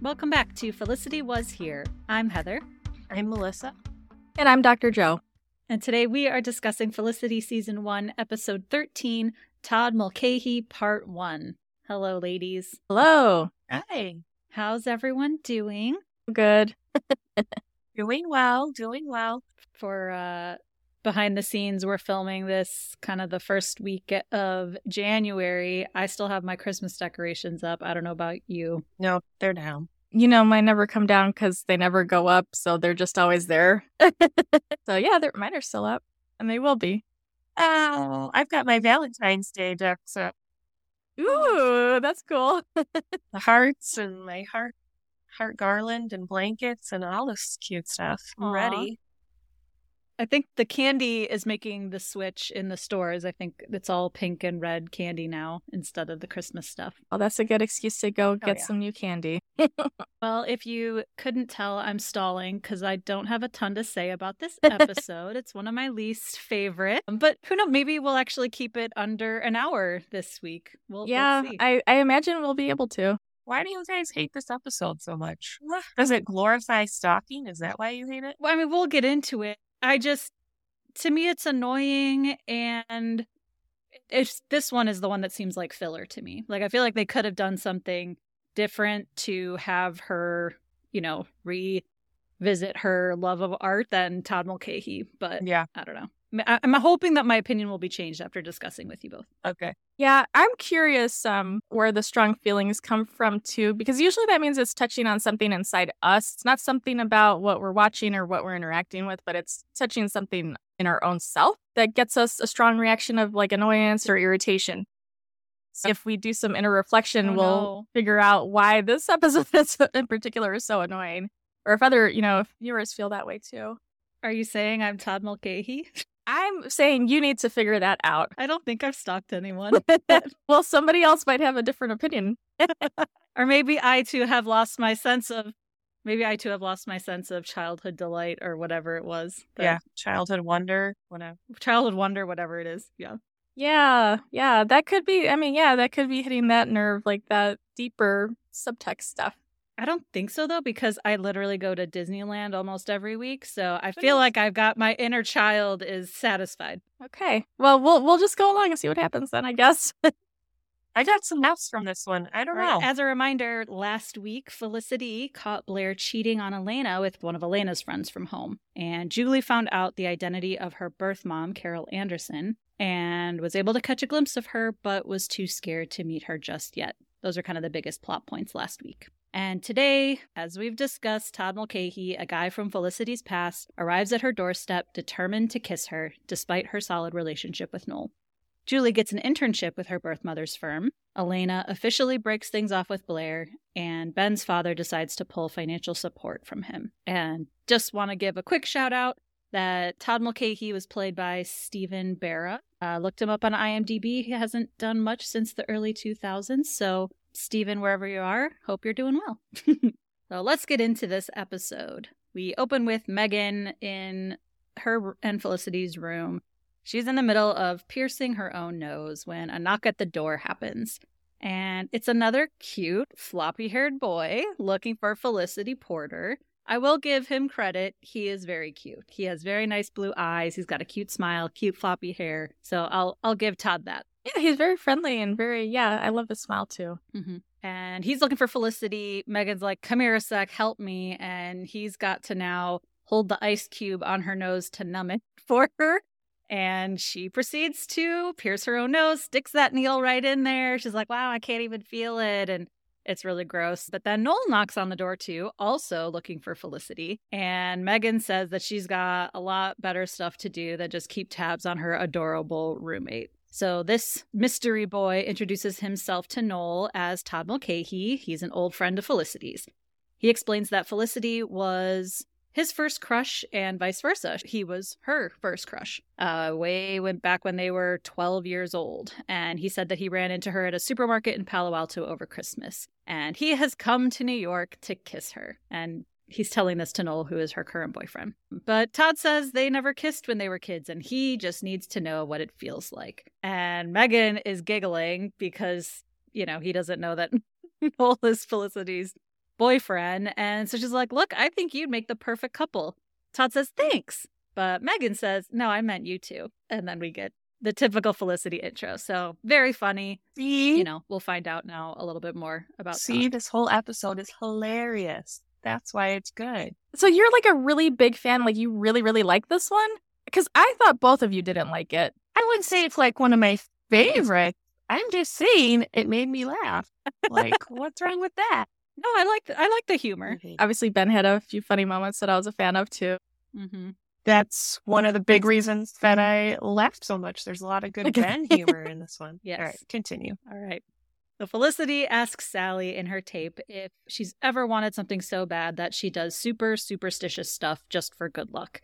Welcome back to Felicity Was Here. I'm Heather. I'm Melissa. And I'm Dr. Joe. And today we are discussing Felicity Season 1, Episode 13 Todd Mulcahy, Part 1. Hello, ladies. Hello. Hi. How's everyone doing? Good. doing well, doing well. For uh, behind the scenes, we're filming this kind of the first week of January. I still have my Christmas decorations up. I don't know about you. No, they're down. You know, mine never come down because they never go up, so they're just always there. so yeah, mine are still up, and they will be. Oh, I've got my Valentine's Day decks up. Oh. Ooh, that's cool. the hearts and my heart heart garland and blankets and all this cute stuff. I'm ready. I think the candy is making the switch in the stores. I think it's all pink and red candy now instead of the Christmas stuff. Oh, that's a good excuse to go oh, get oh, yeah. some new candy. well, if you couldn't tell, I'm stalling because I don't have a ton to say about this episode. it's one of my least favorite, but who knows? Maybe we'll actually keep it under an hour this week. We'll, yeah, I, I imagine we'll be able to. Why do you guys hate this episode so much? Does it glorify stalking? Is that why you hate it? Well, I mean, we'll get into it. I just, to me, it's annoying, and it's this one is the one that seems like filler to me. Like I feel like they could have done something different to have her, you know, revisit her love of art than Todd Mulcahy. But yeah, I don't know. I'm hoping that my opinion will be changed after discussing with you both. Okay. Yeah, I'm curious um where the strong feelings come from too because usually that means it's touching on something inside us. It's not something about what we're watching or what we're interacting with, but it's touching something in our own self that gets us a strong reaction of like annoyance or irritation. So if we do some inner reflection, oh, we'll no. figure out why this episode in particular is so annoying. Or if other, you know, viewers feel that way too. Are you saying I'm Todd Mulcahy? I'm saying you need to figure that out. I don't think I've stalked anyone. well, somebody else might have a different opinion. or maybe I too have lost my sense of maybe I too have lost my sense of childhood delight or whatever it was. Yeah, childhood wonder, whatever. Childhood wonder, whatever it is. Yeah. Yeah, yeah, that could be. I mean, yeah, that could be hitting that nerve, like that deeper subtext stuff. I don't think so though, because I literally go to Disneyland almost every week. So I feel like I've got my inner child is satisfied. Okay. Well, we'll we'll just go along and see what happens then, I guess. I got some notes from this one. I don't right. know. As a reminder, last week Felicity caught Blair cheating on Elena with one of Elena's friends from home. And Julie found out the identity of her birth mom, Carol Anderson, and was able to catch a glimpse of her, but was too scared to meet her just yet. Those are kind of the biggest plot points last week. And today, as we've discussed, Todd Mulcahy, a guy from Felicity's past, arrives at her doorstep determined to kiss her, despite her solid relationship with Noel. Julie gets an internship with her birth mother's firm. Elena officially breaks things off with Blair, and Ben's father decides to pull financial support from him. And just want to give a quick shout out that Todd Mulcahy was played by Stephen Barra. Uh, looked him up on IMDb. He hasn't done much since the early 2000s, so Stephen, wherever you are, hope you're doing well. so let's get into this episode. We open with Megan in her and Felicity's room. She's in the middle of piercing her own nose when a knock at the door happens. And it's another cute, floppy haired boy looking for Felicity Porter. I will give him credit. He is very cute. He has very nice blue eyes. He's got a cute smile, cute floppy hair. So I'll I'll give Todd that. Yeah, he's very friendly and very, yeah, I love his smile too. Mm-hmm. And he's looking for Felicity. Megan's like, come here a sec, help me. And he's got to now hold the ice cube on her nose to numb it for her. And she proceeds to pierce her own nose, sticks that needle right in there. She's like, wow, I can't even feel it. And it's really gross. But then Noel knocks on the door too, also looking for Felicity. And Megan says that she's got a lot better stuff to do than just keep tabs on her adorable roommate. So, this mystery boy introduces himself to Noel as Todd Mulcahy. He's an old friend of Felicity's. He explains that Felicity was his first crush and vice versa. He was her first crush. Uh, way went back when they were 12 years old. And he said that he ran into her at a supermarket in Palo Alto over Christmas. And he has come to New York to kiss her. And he's telling this to Noel, who is her current boyfriend. But Todd says they never kissed when they were kids, and he just needs to know what it feels like. And Megan is giggling because, you know, he doesn't know that Noel is Felicity's boyfriend. And so she's like, Look, I think you'd make the perfect couple. Todd says, Thanks. But Megan says, No, I meant you two. And then we get the typical Felicity intro. So very funny. See, You know, we'll find out now a little bit more about see, Todd. this whole episode is hilarious. That's why it's good. So you're like a really big fan. Like you really, really like this one? Because I thought both of you didn't like it. I wouldn't say it's like one of my favorites. I'm just saying it made me laugh. Like, what's wrong with that? No, I like I like the humor. Obviously, Ben had a few funny moments that I was a fan of too. hmm That's one of the big reasons that I laughed so much. There's a lot of good Ben humor in this one. Yes. All right, continue. All right. So Felicity asks Sally in her tape if she's ever wanted something so bad that she does super superstitious stuff just for good luck.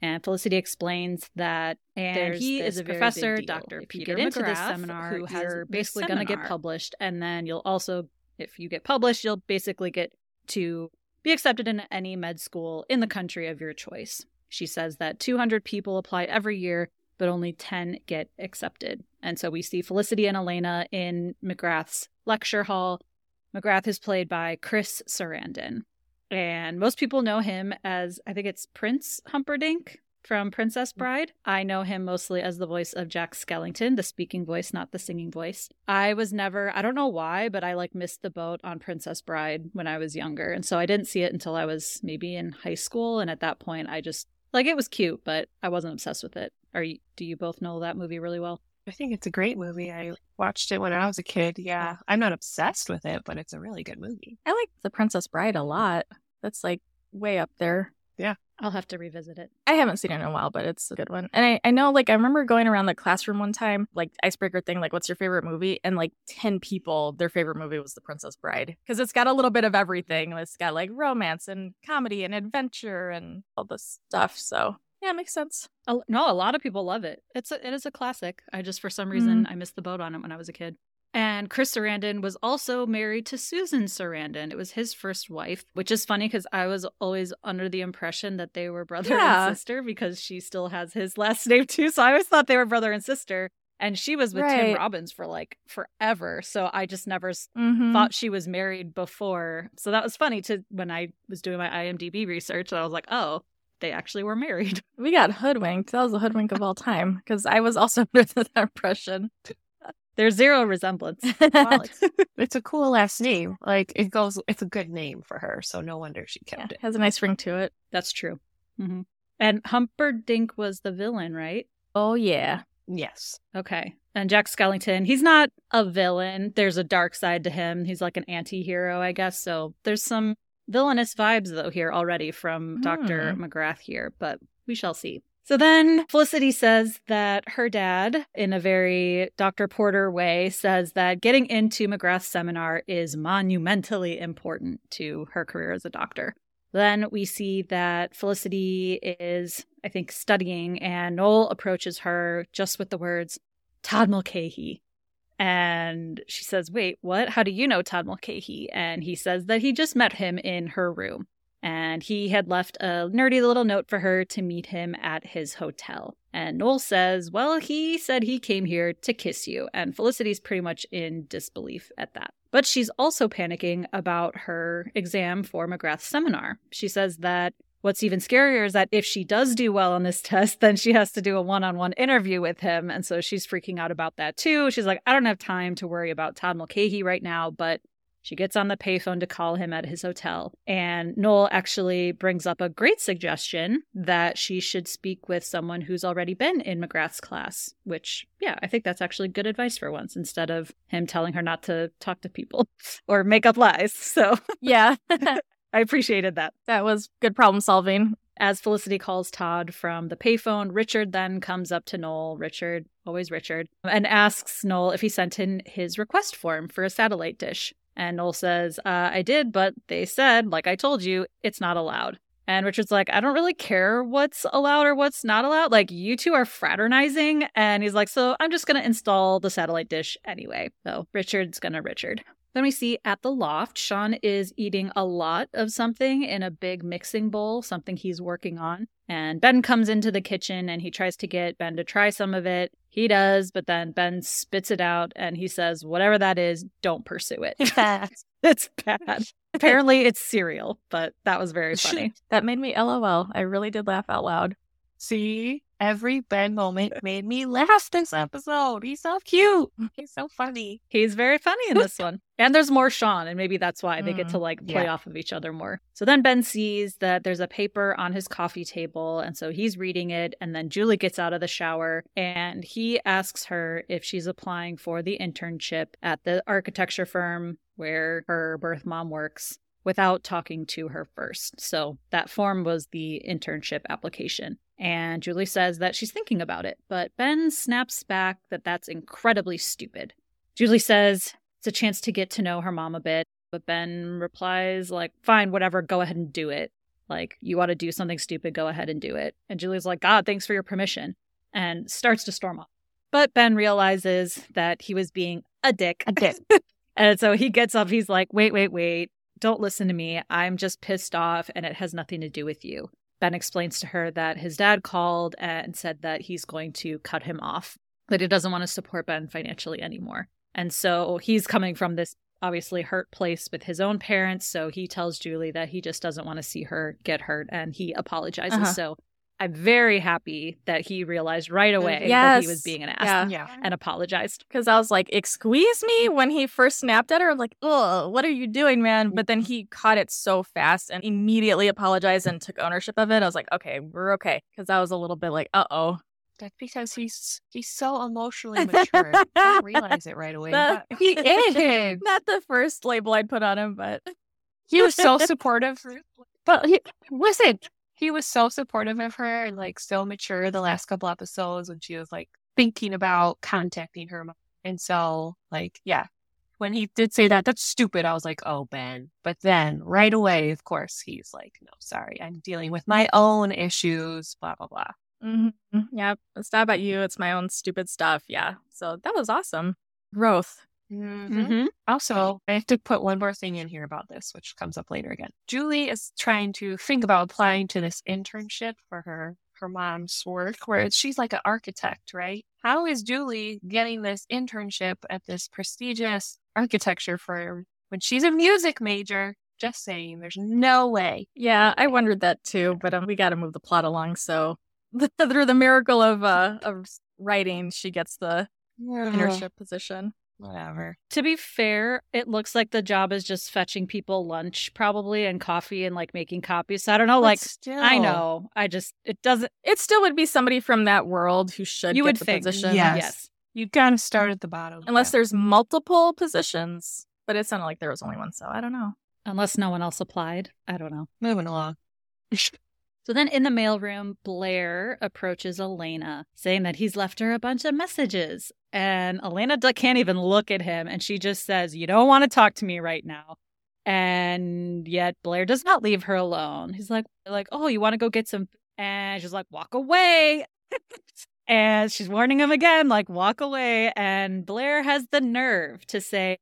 And Felicity explains that and There's he is a professor. Dr. If you Peter get into this McGrath, seminar, who has you're basically going to get published, and then you'll also, if you get published, you'll basically get to be accepted in any med school in the country of your choice. She says that 200 people apply every year, but only 10 get accepted. And so we see Felicity and Elena in McGrath's lecture hall. McGrath is played by Chris Sarandon. And most people know him as, I think it's Prince Humperdinck from Princess mm. Bride. I know him mostly as the voice of Jack Skellington, the speaking voice, not the singing voice. I was never, I don't know why, but I like missed the boat on Princess Bride when I was younger. And so I didn't see it until I was maybe in high school. And at that point, I just, like, it was cute, but I wasn't obsessed with it. Are you, do you both know that movie really well? I think it's a great movie. I watched it when I was a kid. Yeah, I'm not obsessed with it, but it's a really good movie. I like The Princess Bride a lot. That's like way up there. Yeah. I'll have to revisit it. I haven't seen it in a while, but it's a good one. And I, I know, like, I remember going around the classroom one time, like, icebreaker thing, like, what's your favorite movie? And like 10 people, their favorite movie was The Princess Bride. Because it's got a little bit of everything. It's got like romance and comedy and adventure and all this stuff. So, yeah, it makes sense. A- No, a lot of people love it. It's a, it is a classic. I just for some reason I missed the boat on it when I was a kid. And Chris Sarandon was also married to Susan Sarandon. It was his first wife, which is funny because I was always under the impression that they were brother Yeah. and sister because she still has his last name too. So I always thought they were brother and sister. And she was with Tim Robbins for like forever. So I just never Mm-hmm. thought she was married before. So that was funny to when I was doing my IMDb research. I was like, oh, they actually were married. we got hoodwinked. That was the hoodwink of all time because I was also under that impression. There's zero resemblance. Well, it's, it's a cool last name. Like it goes. It's a good name for her. So no wonder she Yeah, kept it. has a nice ring to it. That's true. hmm And Humperdinck was the villain, right? Oh, yeah. Yes. Okay. And Jack Skellington, he's not a villain. There's a dark side to him. He's like an anti hero, I guess. So there's some villainous vibes, though, here already from Dr. Hmm. McGrath here, but we shall see. So then Felicity says that her dad, in a very Dr. Porter way, says that getting into McGrath's seminar is monumentally important to her career as a doctor. Then we see that Felicity is, I think, studying, and Noel approaches her just with the words, Todd Mulcahy. And she says, Wait, what? How do you know Todd Mulcahy? And he says that he just met him in her room. And he had left a nerdy little note for her to meet him at his hotel. And Noel says, Well, he said he came here to kiss you. And Felicity's pretty much in disbelief at that. But she's also panicking about her exam for McGrath's seminar. She says that what's even scarier is that if she does do well on this test, then she has to do a one on one interview with him. And so she's freaking out about that too. She's like, I don't have time to worry about Todd Mulcahy right now, but she gets on the payphone to call him at his hotel. And Noel actually brings up a great suggestion that she should speak with someone who's already been in McGrath's class, which, yeah, I think that's actually good advice for once instead of him telling her not to talk to people or make up lies. So Yeah. I appreciated that. that was good problem solving. As Felicity calls Todd from the payphone, Richard then comes up to Noel, Richard, always Richard, and asks Noel if he sent in his request form for a satellite dish. And Noel says, uh, I did, but they said, like I told you, it's not allowed. And Richard's like, I don't really care what's allowed or what's not allowed. Like, you two are fraternizing. And he's like, So I'm just going to install the satellite dish anyway. So Richard's going to Richard. Then we see at the loft, Sean is eating a lot of something in a big mixing bowl, something he's working on. And Ben comes into the kitchen and he tries to get Ben to try some of it. He does, but then Ben spits it out and he says, Whatever that is, don't pursue it. it's bad. Apparently, it's cereal, but that was very funny. that made me LOL. I really did laugh out loud. See, every Ben moment made me laugh this episode. He's so cute. He's so funny. He's very funny in this one. And there's more Sean, and maybe that's why they get to mm, like play yeah. off of each other more. So then Ben sees that there's a paper on his coffee table, and so he's reading it. And then Julie gets out of the shower and he asks her if she's applying for the internship at the architecture firm where her birth mom works without talking to her first. So that form was the internship application. And Julie says that she's thinking about it, but Ben snaps back that that's incredibly stupid. Julie says it's a chance to get to know her mom a bit, but Ben replies, like, fine, whatever, go ahead and do it. Like, you want to do something stupid, go ahead and do it. And Julie's like, God, thanks for your permission, and starts to storm off. But Ben realizes that he was being a dick. A dick. and so he gets up, he's like, wait, wait, wait, don't listen to me. I'm just pissed off, and it has nothing to do with you. Ben explains to her that his dad called and said that he's going to cut him off, that he doesn't want to support Ben financially anymore. And so he's coming from this obviously hurt place with his own parents. So he tells Julie that he just doesn't want to see her get hurt and he apologizes. Uh-huh. So I'm very happy that he realized right away that he was being an ass Yeah. Yeah. and apologized. Because I was like, excuse me, when he first snapped at her, I'm like, oh, what are you doing, man? But then he caught it so fast and immediately apologized and took ownership of it. I was like, okay, we're okay. Because I was a little bit like, uh oh. That's because he's he's so emotionally mature. I don't realize it right away. That- but he is. Not the first label I'd put on him, but He was so supportive. But he, listen, he was so supportive of her and like so mature the last couple episodes when she was like thinking about contacting her mom. And so, like, yeah, when he did say that, that's stupid. I was like, oh, Ben. But then right away, of course, he's like, no, sorry, I'm dealing with my own issues, blah, blah, blah. Mhm. yeah, it's not about you. It's my own stupid stuff. Yeah. So that was awesome. Growth. Mm-hmm. Also, I have to put one more thing in here about this, which comes up later again. Julie is trying to think about applying to this internship for her her mom's work, where she's like an architect, right? How is Julie getting this internship at this prestigious architecture firm when she's a music major? Just saying, there's no way. Yeah, I wondered that too, but um, we got to move the plot along. So through the miracle of uh of writing, she gets the internship position. Whatever. To be fair, it looks like the job is just fetching people lunch, probably, and coffee and like making copies. So I don't know, But like, still, I know. I just, it doesn't, It still would be somebody from that world who should you get would the think. position. Yes. yes. You got to mm-hmm. start at the bottom. Unless there's multiple positions. But it sounded like there was only one, so I don't know. Unless no one else applied. I don't know. moving along. So then in the mailroom, Blair approaches Elena, saying that he's left her a bunch of messages. And Elena can't even look at him. And she just says, You don't want to talk to me right now. And yet Blair does not leave her alone. He's like, like, oh, you want to go get some and she's like, walk away. and she's warning him again, like, walk away. And Blair has the nerve to say,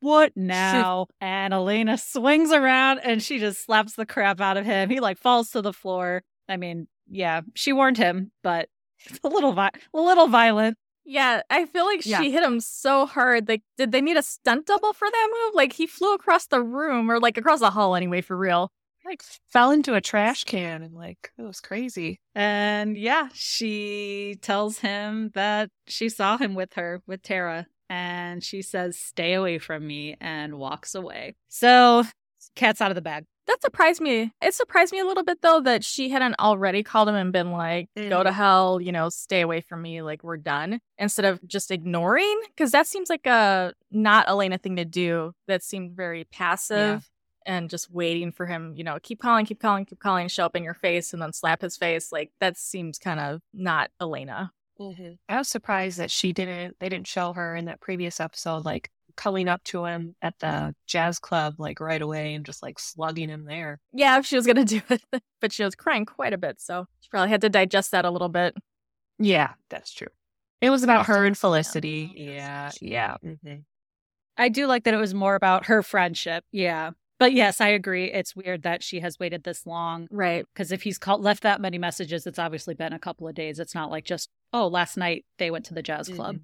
what now? and Elena swings around and she just slaps the crap out of him. He like falls to the floor. I mean, yeah, she warned him, but it's a little vi- a little violent. Yeah, I feel like Yeah. she hit him so hard. Like, did they need a stunt double for that move? Like, he flew across the room or like across the hall anyway, for real. Like fell into a trash can and like it was crazy. And yeah, she tells him that she saw him with her with Tara and she says, "Stay away from me," and walks away. So, cat's out of the bag. That surprised me. It surprised me a little bit though that she hadn't already called him and been like, "Go to mm-hmm. hell," you know, "Stay away from me," like we're done, instead of just ignoring. Because that seems like uh, a not Elena thing to do. That seemed very passive and just waiting for him. You know, keep calling, keep calling, keep calling, show up in your face, and then slap his face. Like that seems kind of not Elena. Mm-hmm. I was surprised that she didn't. They didn't show her in that previous episode, like coming up to him at the jazz club, like right away, and just like slugging him there. Yeah, if she was gonna do it, but she was crying quite a bit, so she probably had to digest that a little bit. Yeah, that's true. It was about her and Felicity. Yeah, yeah. Mm-hmm. I do like that it was more about her friendship. Yeah. But yes, I agree. It's weird that she has waited this long Right. because if he's called, left that many messages, it's obviously been a couple of days. It's not like just, oh, last night they went to the jazz club.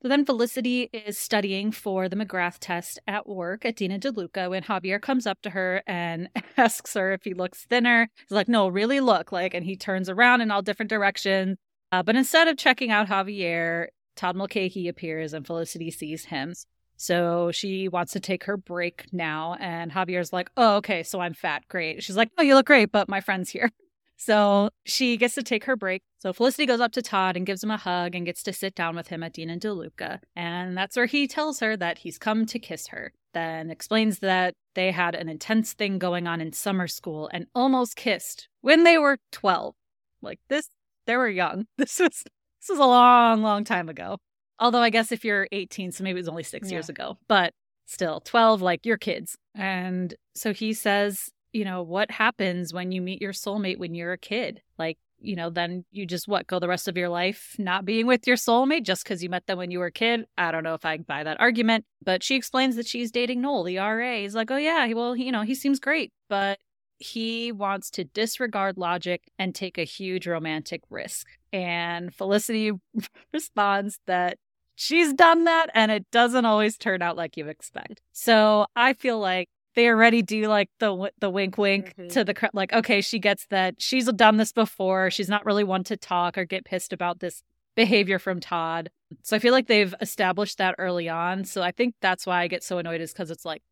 So then Felicity is studying for the McGrath test at work at Dean and DeLuca when Javier comes up to her and asks her if he looks thinner. He's like, no, really look like, and he turns around in all different directions. Uh, but instead of checking out Javier, Todd Mulcahy appears and Felicity sees him. So she wants to take her break now. And Javier's like, oh, okay, so I'm fat. Great. She's like, oh, you look great, but my friend's here. So she gets to take her break. So Felicity goes up to Todd and gives him a hug and gets to sit down with him at Dean and DeLuca. And that's where he tells her that he's come to kiss her. Then explains that they had an intense thing going on in summer school and almost kissed when they were 12. Like this, they were young. This was this was a long, long time ago. Although I guess if you're 18, so maybe it was only six yeah. years ago, but still 12, like your kids. And so he says you know, what happens when you meet your soulmate when you're a kid? Like, you know, then you just what go the rest of your life not being with your soulmate just because you met them when you were a kid. I don't know if I buy that argument, but she explains that she's dating Noel, the RA. He's like, oh yeah, well, you know, he seems great, but he wants to disregard logic and take a huge romantic risk. And Felicity responds that she's done that and it doesn't always turn out like you expect. So I feel like they already do like the the wink wink mm-hmm. to the like okay she gets that she's done this before she's not really one to talk or get pissed about this behavior from Todd so I feel like they've established that early on so I think that's why I get so annoyed is because it's like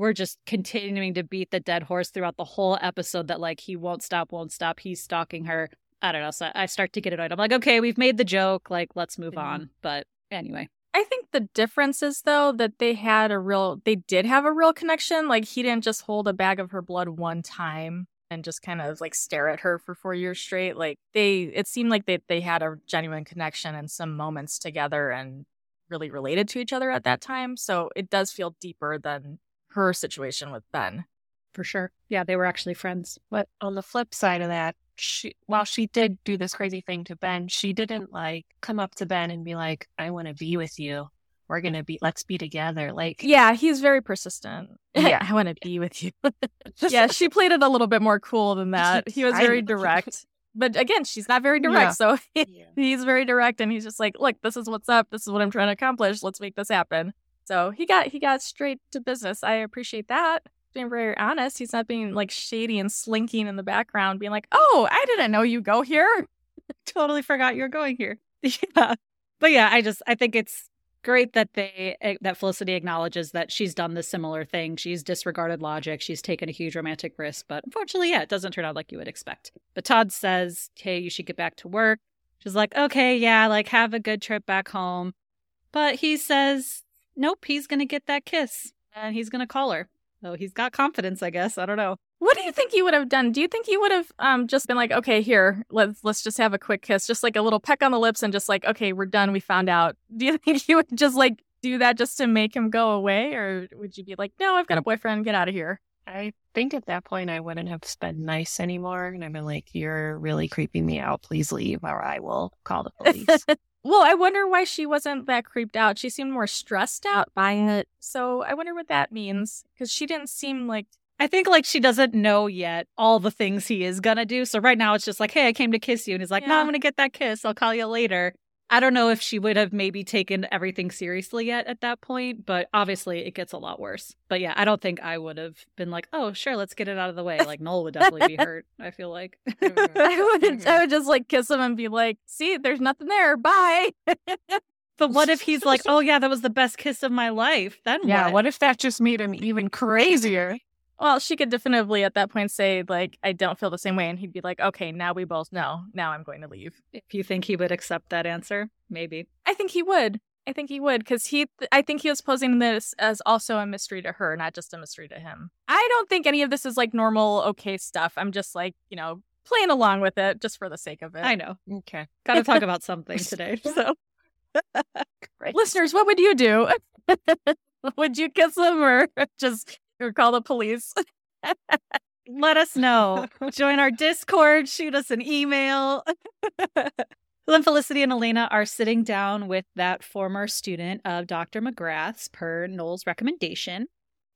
we're just continuing to beat the dead horse throughout the whole episode that like he won't stop won't stop he's stalking her I don't know so I start to get annoyed I'm like okay we've made the joke like let's move mm-hmm. on but anyway I think the difference is though that they had a real they did have a real connection. Like he didn't just hold a bag of her blood one time and just kind of like stare at her for four years straight. Like they it seemed like they they had a genuine connection and some moments together and really related to each other at that time. So it does feel deeper than her situation with Ben. For sure. Yeah, they were actually friends. But on the flip side of that, she while she did do this crazy thing to Ben, she didn't like come up to Ben and be like, "I want to be with you. We're gonna be. Let's be together." Like, yeah, he's very persistent. Yeah, I want to be with you. yeah, she played it a little bit more cool than that. He was very direct. But again, she's not very direct. Yeah. So he, he's very direct and he's just like, look, this is what's up. This is what I'm trying to accomplish. Let's make this happen. So he got he got straight to business. I appreciate that being very honest. He's not being like shady and slinking in the background, being like, "Oh, I didn't know you go here." totally forgot you're going here. yeah, but yeah, I just I think it's great that they eh, that Felicity acknowledges that she's done the similar thing. She's disregarded logic. She's taken a huge romantic risk, but unfortunately, yeah, it doesn't turn out like you would expect. But Todd says, "Hey, you should get back to work." She's like, "Okay, yeah, like have a good trip back home." But he says, "Nope, he's going to get that kiss and he's going to call her." Oh, he's got confidence, I guess. I don't know. What do you think he would have done? Do you think he would have um, just been like, okay, here, let's let's just have a quick kiss, just like a little peck on the lips, and just like, okay, we're done, we found out. Do you think he would just like do that just to make him go away, or would you be like, no, I've got a boyfriend, get out of here? I think at that point I wouldn't have been nice anymore, and I've been like, you're really creeping me out. Please leave, or I will call the police. Well, I wonder why she wasn't that creeped out. She seemed more stressed out by it. So I wonder what that means because she didn't seem like. I think like she doesn't know yet all the things he is gonna do. So right now it's just like, hey, I came to kiss you, and he's like, yeah. no, I'm gonna get that kiss. I'll call you later. I don't know if she would have maybe taken everything seriously yet at that point, but obviously it gets a lot worse. But yeah, I don't think I would have been like, "Oh, sure, let's get it out of the way." Like Noel would definitely be hurt. I feel like I would, mm-hmm. I would just like kiss him and be like, "See, there's nothing there. Bye." but what if he's like, "Oh yeah, that was the best kiss of my life"? Then yeah, what? what if that just made him even crazier? Well, she could definitively at that point say, like, I don't feel the same way. And he'd be like, okay, now we both know. Now I'm going to leave. If you think he would accept that answer, maybe. I think he would. I think he would because he, I think he was posing this as also a mystery to her, not just a mystery to him. I don't think any of this is like normal, okay stuff. I'm just like, you know, playing along with it just for the sake of it. I know. Okay. Got to talk about something today. So, listeners, what would you do? would you kiss him or just or call the police. Let us know. Join our Discord, shoot us an email. then Felicity and Elena are sitting down with that former student of Dr. McGrath's per Noel's recommendation.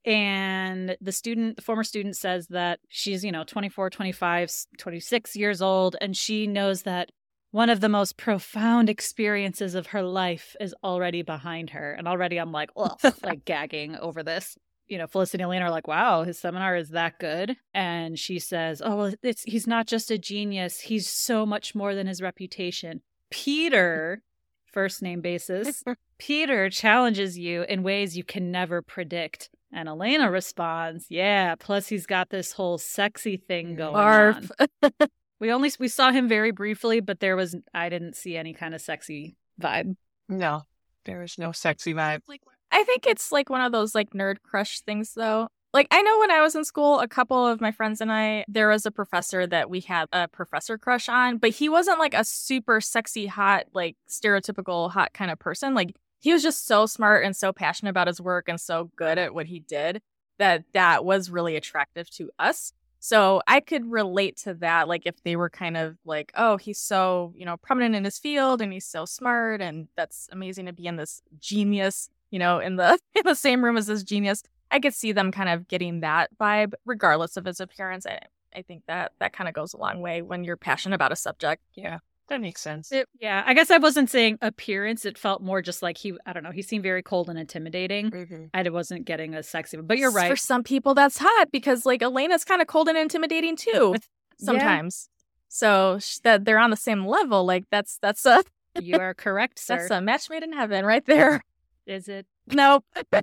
And the student, the former student says that she's, you know, 24, 25, 26 years old, and she knows that one of the most profound experiences of her life is already behind her. And already I'm like, ugh, like gagging over this. You know, Felicity and Elena are like, wow, his seminar is that good. And she says, oh, well, it's, he's not just a genius. He's so much more than his reputation. Peter, first name basis, Peter challenges you in ways you can never predict. And Elena responds, yeah, plus he's got this whole sexy thing mm, going Barf. on. We only we saw him very briefly, but there was I didn't see any kind of sexy vibe. No, there was no sexy vibe. Like I think it's like one of those like nerd crush things though. Like I know when I was in school, a couple of my friends and I, there was a professor that we had a professor crush on, but he wasn't like a super sexy, hot, like stereotypical hot kind of person. Like he was just so smart and so passionate about his work and so good at what he did that that was really attractive to us. So I could relate to that. Like if they were kind of like, oh, he's so, you know, prominent in his field and he's so smart and that's amazing to be in this genius, you know, in the in the same room as this genius. I could see them kind of getting that vibe, regardless of his appearance. I, I think that that kind of goes a long way when you're passionate about a subject. Yeah. That makes sense. It, yeah, I guess I wasn't saying appearance. It felt more just like he, I don't know, he seemed very cold and intimidating. Mm-hmm. I wasn't getting a sexy, but you're right. For some people, that's hot because like Elena's kind of cold and intimidating too sometimes. Yeah. So sh- that they're on the same level. Like that's that's a. you are correct, sir. That's a match made in heaven right there. Is it? Nope.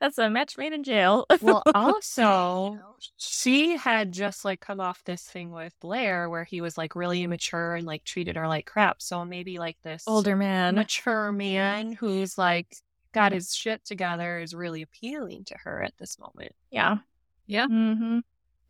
That's a match made in jail. well, also, she had just like come off this thing with Blair where he was like really immature and like treated her like crap. So maybe like this older man, mature man who's like got his shit together is really appealing to her at this moment. Yeah. Yeah. Mm-hmm.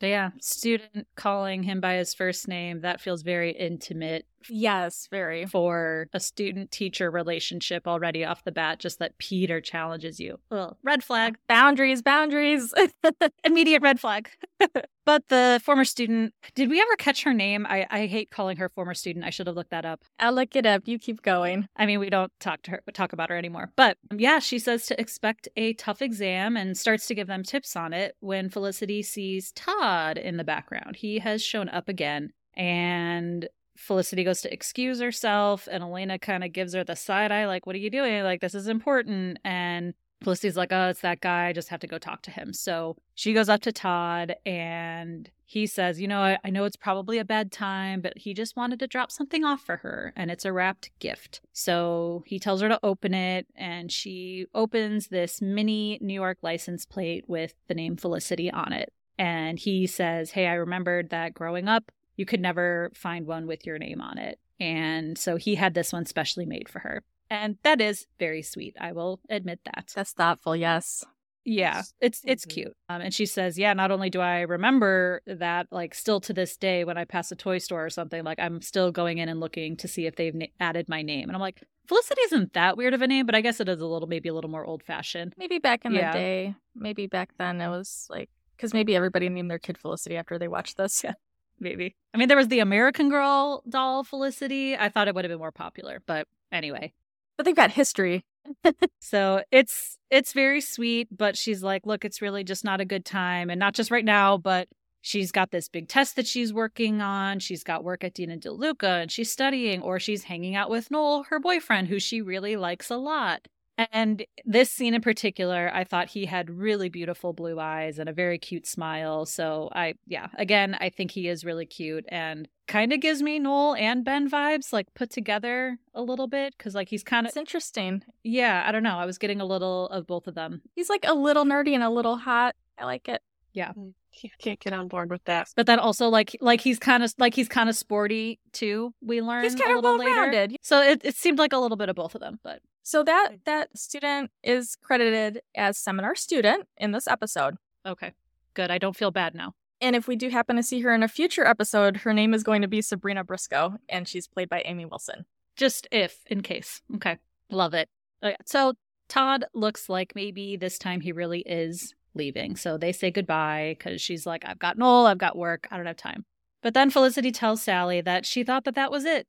Yeah. Student calling him by his first name, that feels very intimate Yes, very. For a student teacher relationship already off the bat, just that Peter challenges you. Well, red flag. Boundaries, boundaries. Immediate red flag. but the former student, did we ever catch her name? I, I hate calling her former student. I should have looked that up. I'll look it up. You keep going. I mean, we don't talk to her talk about her anymore. But um, yeah, she says to expect a tough exam and starts to give them tips on it when Felicity sees Todd in the background. He has shown up again and Felicity goes to excuse herself, and Elena kind of gives her the side eye, like, What are you doing? Like, this is important. And Felicity's like, Oh, it's that guy. I just have to go talk to him. So she goes up to Todd, and he says, You know, I, I know it's probably a bad time, but he just wanted to drop something off for her, and it's a wrapped gift. So he tells her to open it, and she opens this mini New York license plate with the name Felicity on it. And he says, Hey, I remembered that growing up, you could never find one with your name on it. And so he had this one specially made for her. And that is very sweet. I will admit that. That's thoughtful, yes. Yeah, it's it's mm-hmm. cute. Um, and she says, "Yeah, not only do I remember that, like, still to this day, when I pass a toy store or something, like, I'm still going in and looking to see if they've na- added my name." And I'm like, Felicity isn't that weird of a name, but I guess it is a little, maybe a little more old fashioned. Maybe back in yeah. the day, maybe back then it was like because maybe everybody named their kid Felicity after they watched this. Yeah maybe. I mean, there was the American Girl doll Felicity. I thought it would have been more popular, but anyway. But they've got history. so it's it's very sweet, but she's like, look, it's really just not a good time, and not just right now, but she's got this big test that she's working on. She's got work at Dean & DeLuca, and she's studying, or she's hanging out with Noel, her boyfriend, who she really likes a lot. And this scene in particular, I thought he had really beautiful blue eyes and a very cute smile. So I, yeah, again, I think he is really cute and kind of gives me Noel and Ben vibes, like put together a little bit. Cause like he's kind of. It's interesting. Yeah, I don't know. I was getting a little of both of them. He's like a little nerdy and a little hot. I like it. Yeah. Mm. Mm, can't get on board with that. But then also like like he's kind of like he's kind of sporty too. We learned he's kind of well rounded. So it, it seemed like a little bit of both of them, but so that that student is credited as seminar student in this episode. Okay. Good. I don't feel bad now. And if we do happen to see her in a future episode, her name is going to be Sabrina Briscoe, and she's played by Amy Wilson. Just if, in case. Okay. Love it. Okay. So Todd looks like maybe this time he really is leaving. So they say goodbye because she's like, I've got Noel, I've got work, I don't have time. But then Felicity tells Sally that she thought that that was it,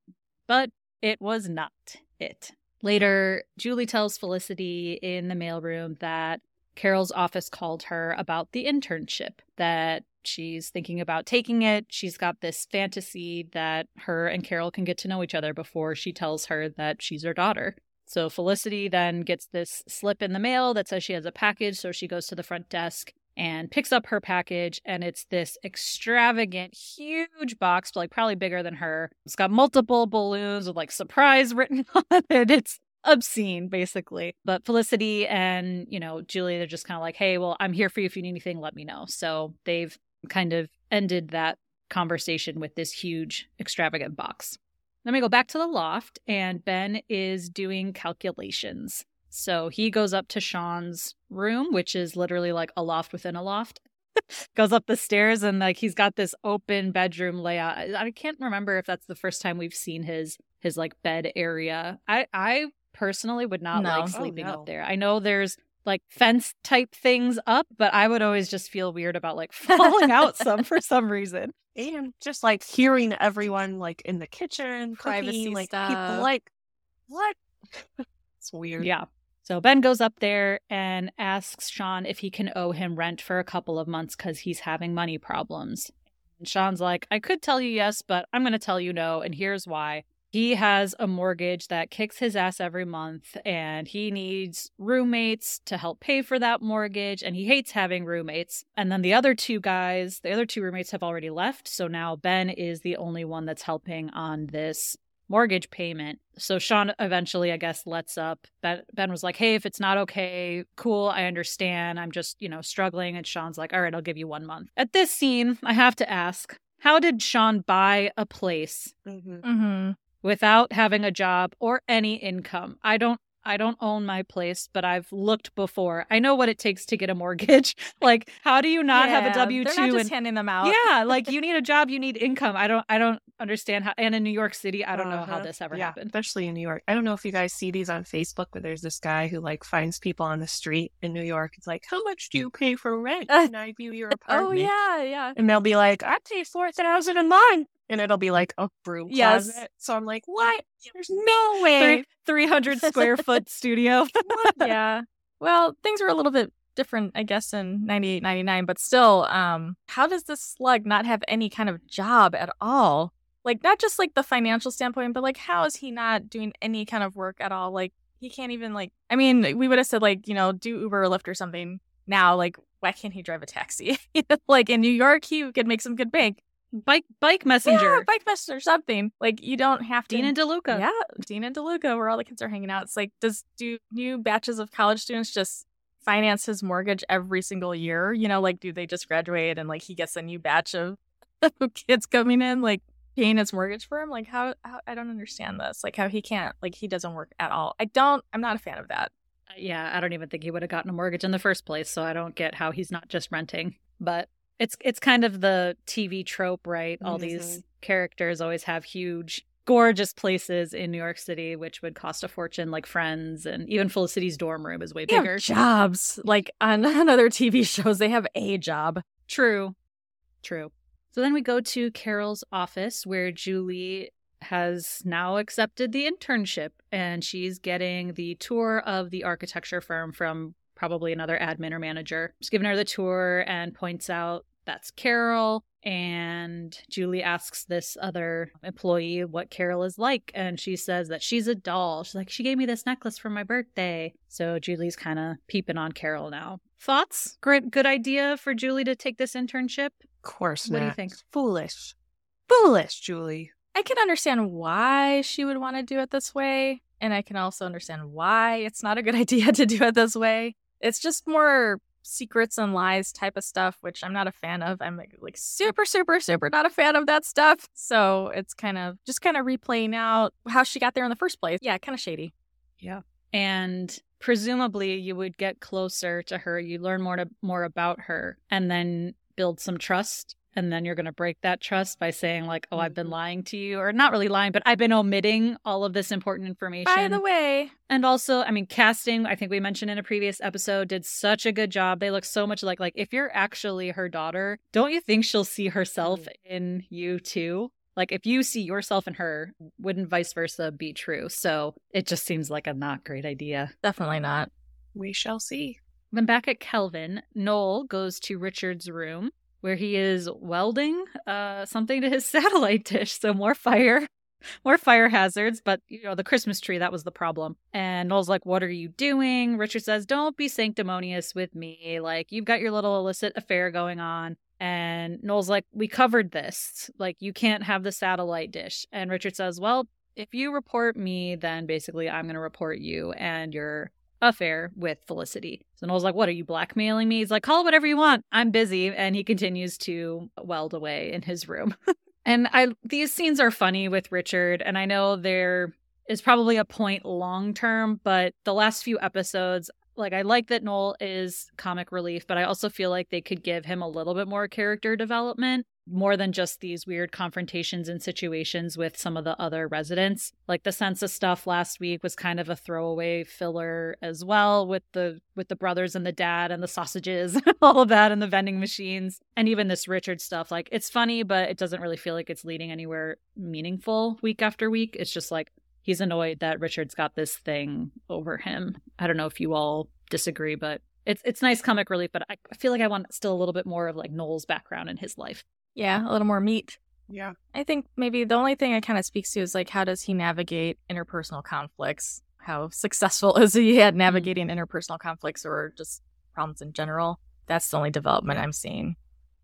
but it was not it. Later, Julie tells Felicity in the mailroom that Carol's office called her about the internship that she's thinking about taking it. She's got this fantasy that her and Carol can get to know each other before she tells her that she's her daughter. So Felicity then gets this slip in the mail that says she has a package. So she goes to the front desk and picks up her package. And it's this extravagant, huge box, like probably bigger than her. It's got multiple balloons with like surprise written on it. It's obscene, basically. But Felicity and, you know, Julie, they're just kind of like, hey, well, I'm here for you. If you need anything, let me know. So they've kind of ended that conversation with this huge, extravagant box. Then we go back to the loft, and Ben is doing calculations. So he goes up to Sean's room, which is literally like a loft within a loft. goes up the stairs and like he's got this open bedroom layout. I can't remember if that's the first time we've seen his his like bed area. I I personally would not No. like Oh, sleeping no. up there. I know there's like fence type things up, but I would always just feel weird about like falling out some for some reason. And just like hearing everyone like in the kitchen, Privacy cooking, like stuff. people like what? it's weird. Yeah. So Ben goes up there and asks Sean if he can owe him rent for a couple of months because he's having money problems. And Sean's like, I could tell you yes, but I'm going to tell you no. And here's why. He has a mortgage that kicks his ass every month, and he needs roommates to help pay for that mortgage. And he hates having roommates. And then the other two guys, the other two roommates have already left. So now Ben is the only one that's helping on this mortgage payment. So Sean eventually, I guess, lets up. Ben, ben was like, hey, if it's not okay, cool, I understand. I'm just, you know, struggling. And Sean's like, all right, I'll give you one month. At this scene, I have to ask, how did Sean buy a place Mhm. Mm-hmm. Without having a job or any income? I don't I don't own my place, but I've looked before. I know what it takes to get a mortgage. like, how do you not have a W They're two not and just handing them out. yeah, like you need a job, you need income. I don't I don't understand how and in New York City, I don't know how Uh-huh. this ever yeah, happened. Especially in New York. I don't know if you guys see these on Facebook, but there's this guy who like finds people on the street in New York. It's like, how much do you pay for rent? Uh, Can I view your apartment? Oh yeah, yeah. And they'll be like, I pay four thousand a month. And it'll be like a broom Yes. closet. So I'm like, what? There's no way. 300 square foot studio. yeah. Well, things were a little bit different, I guess, in 98, 99, but still, um, how does this slug not have any kind of job at all? Like, not just like the financial standpoint, but like, how is he not doing any kind of work at all? Like, he can't even, like, I mean, we would have said, like, you know, do Uber or Lyft or something now. Like, why can't he drive a taxi? like, in New York, he could make some good bank. Bike bike messenger. Yeah, bike messenger or something. Like, you don't have to. Dean and DeLuca. Yeah, Dean and DeLuca, where all the kids are hanging out. It's like, does do new batches of college students just finance his mortgage every single year? You know, like do they just graduate and like he gets a new batch of kids coming in, like paying his mortgage for him? Like how, how I don't understand this. Like how he can't, like he doesn't work at all. I don't. I'm not a fan of that. Yeah, I don't even think he would have gotten a mortgage in the first place, so I don't get how he's not just renting. But it's it's kind of the TV trope, right? All these characters always have huge gorgeous places in New York City which would cost a fortune like Friends and even Felicity's dorm room is way They have bigger. jobs. Like on, on other TV shows, they have a job. True. True. So then we go to Carol's office where Julie has now accepted the internship and she's getting the tour of the architecture firm from probably another admin or manager. She's giving her the tour and points out that's Carol. And Julie asks this other employee what Carol is like. And she says that she's a doll. She's like, she gave me this necklace for my birthday. So Julie's kind of peeping on Carol now. Thoughts? Great, good idea for Julie to take this internship. Of course What do you think? Foolish. Foolish, Julie. I can understand why she would want to do it this way. And I can also understand why it's not a good idea to do it this way. It's just more secrets and lies type of stuff, which I'm not a fan of. I'm like, like super, super, super not a fan of that stuff. So it's kind of just kind of replaying out how she got there in the first place. Yeah, kind of shady. Yeah. And presumably you would get closer to her. You learn more to, more about her and then build some trust. And then you're going to break that trust by saying like, "Oh, I've been Mhm. lying to you," or not really lying, but I've been omitting all of this important information. By the way, And also, I mean, casting, I think we mentioned in a previous episode, did such a good job. They look so much like like if you're actually her daughter, don't you think she'll see herself Mm. in you too? Like if you see yourself in her, wouldn't vice versa be true? So it just seems like a not great idea. definitely not. We shall see. Then back at Kelvin, Noel goes to Richard's room where he is welding uh, something to his satellite dish. So more fire, more fire hazards. But, you know, the Christmas tree, that was the problem. And Noel's like, What are you doing? Richard says, Don't be sanctimonious with me. Like, you've got your little illicit affair going on. And Noel's like, We covered this. Like, you can't have the satellite dish. And Richard says, Well, if you report me, then basically I'm going to report you and your affair with Felicity. So Noel's like, What are you blackmailing me? He's like, Call whatever you want. I'm busy. And he continues to weld away in his room. and I these scenes are funny with Richard, and I know there is probably a point long term, but the last few episodes, like I like that Noel is comic relief, but I also feel like they could give him a little bit more character development more than just these weird confrontations and situations with some of the other residents. Like the census stuff last week was kind of a throwaway filler as well with the with the brothers and the dad and the sausages, all of that and the vending machines. And even this Richard stuff, like it's funny, but it doesn't really feel like it's leading anywhere meaningful week after week. It's just like he's annoyed that Richard's got this thing over him. I don't know if you all disagree, but it's it's nice comic relief, but I feel like I want still a little bit more of like Noel's background in his life. Yeah, a little more meat. Yeah. I think maybe the only thing it kind of speaks to is like how does he navigate interpersonal conflicts? How successful is he at navigating interpersonal conflicts or just problems in general? That's the only development I'm seeing,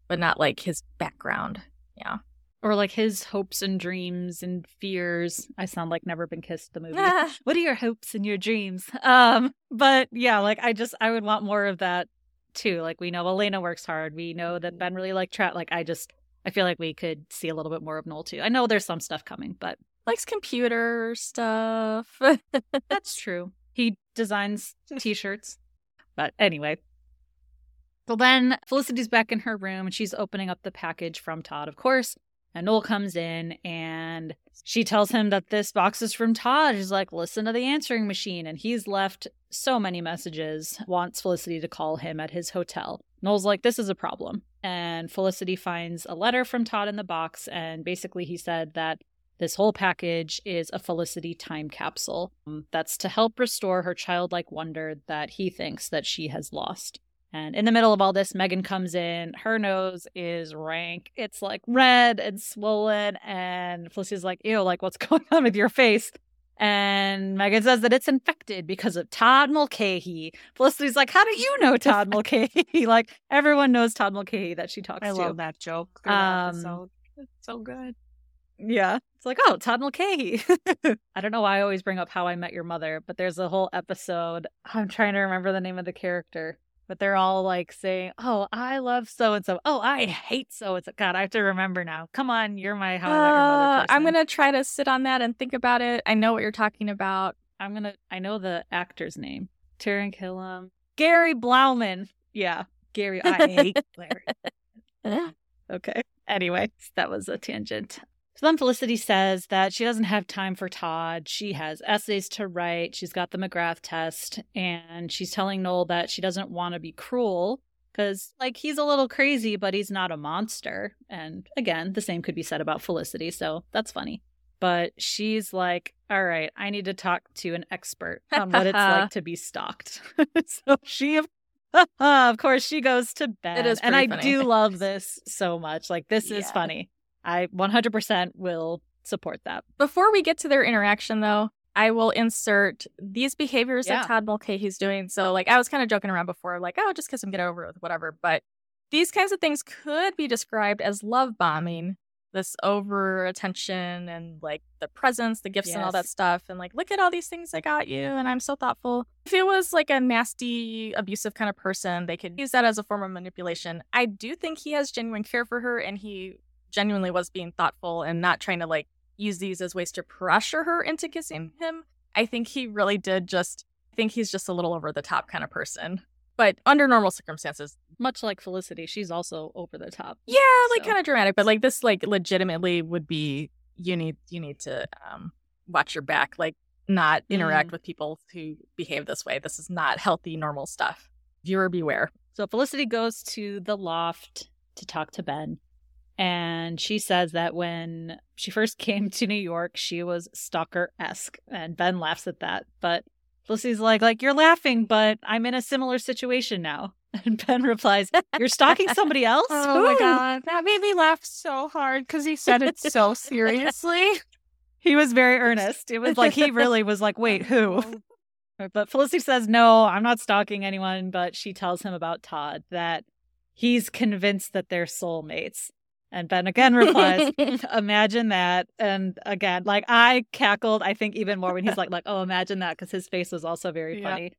but not like his background. Yeah. Or like his hopes and dreams and fears. I sound like Never Been Kissed the movie. what are your hopes and your dreams? Um, but yeah, like I just I would want more of that too. Like we know Elena works hard. We know that Ben really like Trout. Like I just I feel like we could see a little bit more of Noel too. I know there's some stuff coming, but likes computer stuff. That's true. He designs t-shirts. But anyway. So then Felicity's back in her room and she's opening up the package from Todd, of course. And Noel comes in and she tells him that this box is from Todd. He's like, listen to the answering machine. And he's left so many messages, wants Felicity to call him at his hotel. Noel's like, this is a problem. And Felicity finds a letter from Todd in the box. And basically, he said that this whole package is a Felicity time capsule um, that's to help restore her childlike wonder that he thinks that she has lost. And in the middle of all this, Megan comes in. Her nose is rank. It's like red and swollen. And Felicity's like, ew, like, what's going on with your face? And Megan says that it's infected because of Todd Mulcahy. Felicity's like, how do you know Todd Mulcahy? like, everyone knows Todd Mulcahy that she talks I to. I love that joke. Um, It's so good. Yeah. It's like, oh, Todd Mulcahy. I don't know why I always bring up How I Met Your Mother, but there's a whole episode. I'm trying to remember the name of the character but they're all like saying, "Oh, I love so and so. Oh, I hate so and so." God, I have to remember now. Come on, you're my how uh, I'm gonna try to sit on that and think about it. I know what you're talking about. I'm gonna. I know the actor's name. Taran Killam. Gary Blauman. Yeah, Gary. I hate Larry. okay. Anyway, that was a tangent. So then Felicity says that she doesn't have time for Todd. She has essays to write. She's got the McGrath test. And she's telling Noel that she doesn't want to be cruel because, like, he's a little crazy, but he's not a monster. And again, the same could be said about Felicity. So that's funny. But she's like, all right, I need to talk to an expert on what it's like to be stalked. so she, of course, she goes to bed. It is and I funny. do love this so much. Like, this yeah. is funny. I 100% will support that. Before we get to their interaction, though, I will insert these behaviors yeah. that Todd Mulcahy's doing. So, like, I was kind of joking around before, like, oh, just kiss him, get over with, whatever. But these kinds of things could be described as love bombing. This over attention and like the presents, the gifts, yes. and all that stuff. And like, look at all these things I got you, and I'm so thoughtful. If it was like a nasty, abusive kind of person, they could use that as a form of manipulation. I do think he has genuine care for her, and he genuinely was being thoughtful and not trying to like use these as ways to pressure her into kissing him. I think he really did just I think he's just a little over the top kind of person. But under normal circumstances, much like Felicity, she's also over the top. Yeah, like so. kind of dramatic, but like this like legitimately would be you need you need to um watch your back, like not interact mm. with people who behave this way. This is not healthy normal stuff. Viewer beware. So Felicity goes to the loft to talk to Ben and she says that when she first came to New York, she was stalker esque. And Ben laughs at that. But Felicity's like, like you're laughing, but I'm in a similar situation now. And Ben replies, "You're stalking somebody else." Oh my god, that made me laugh so hard because he said it so seriously. He was very earnest. It was like he really was like, "Wait, who?" But Felicity says, "No, I'm not stalking anyone." But she tells him about Todd that he's convinced that they're soulmates. And Ben again replies, "Imagine that." And again, like I cackled. I think even more when he's like, "Like, oh, imagine that," because his face was also very Yeah. funny.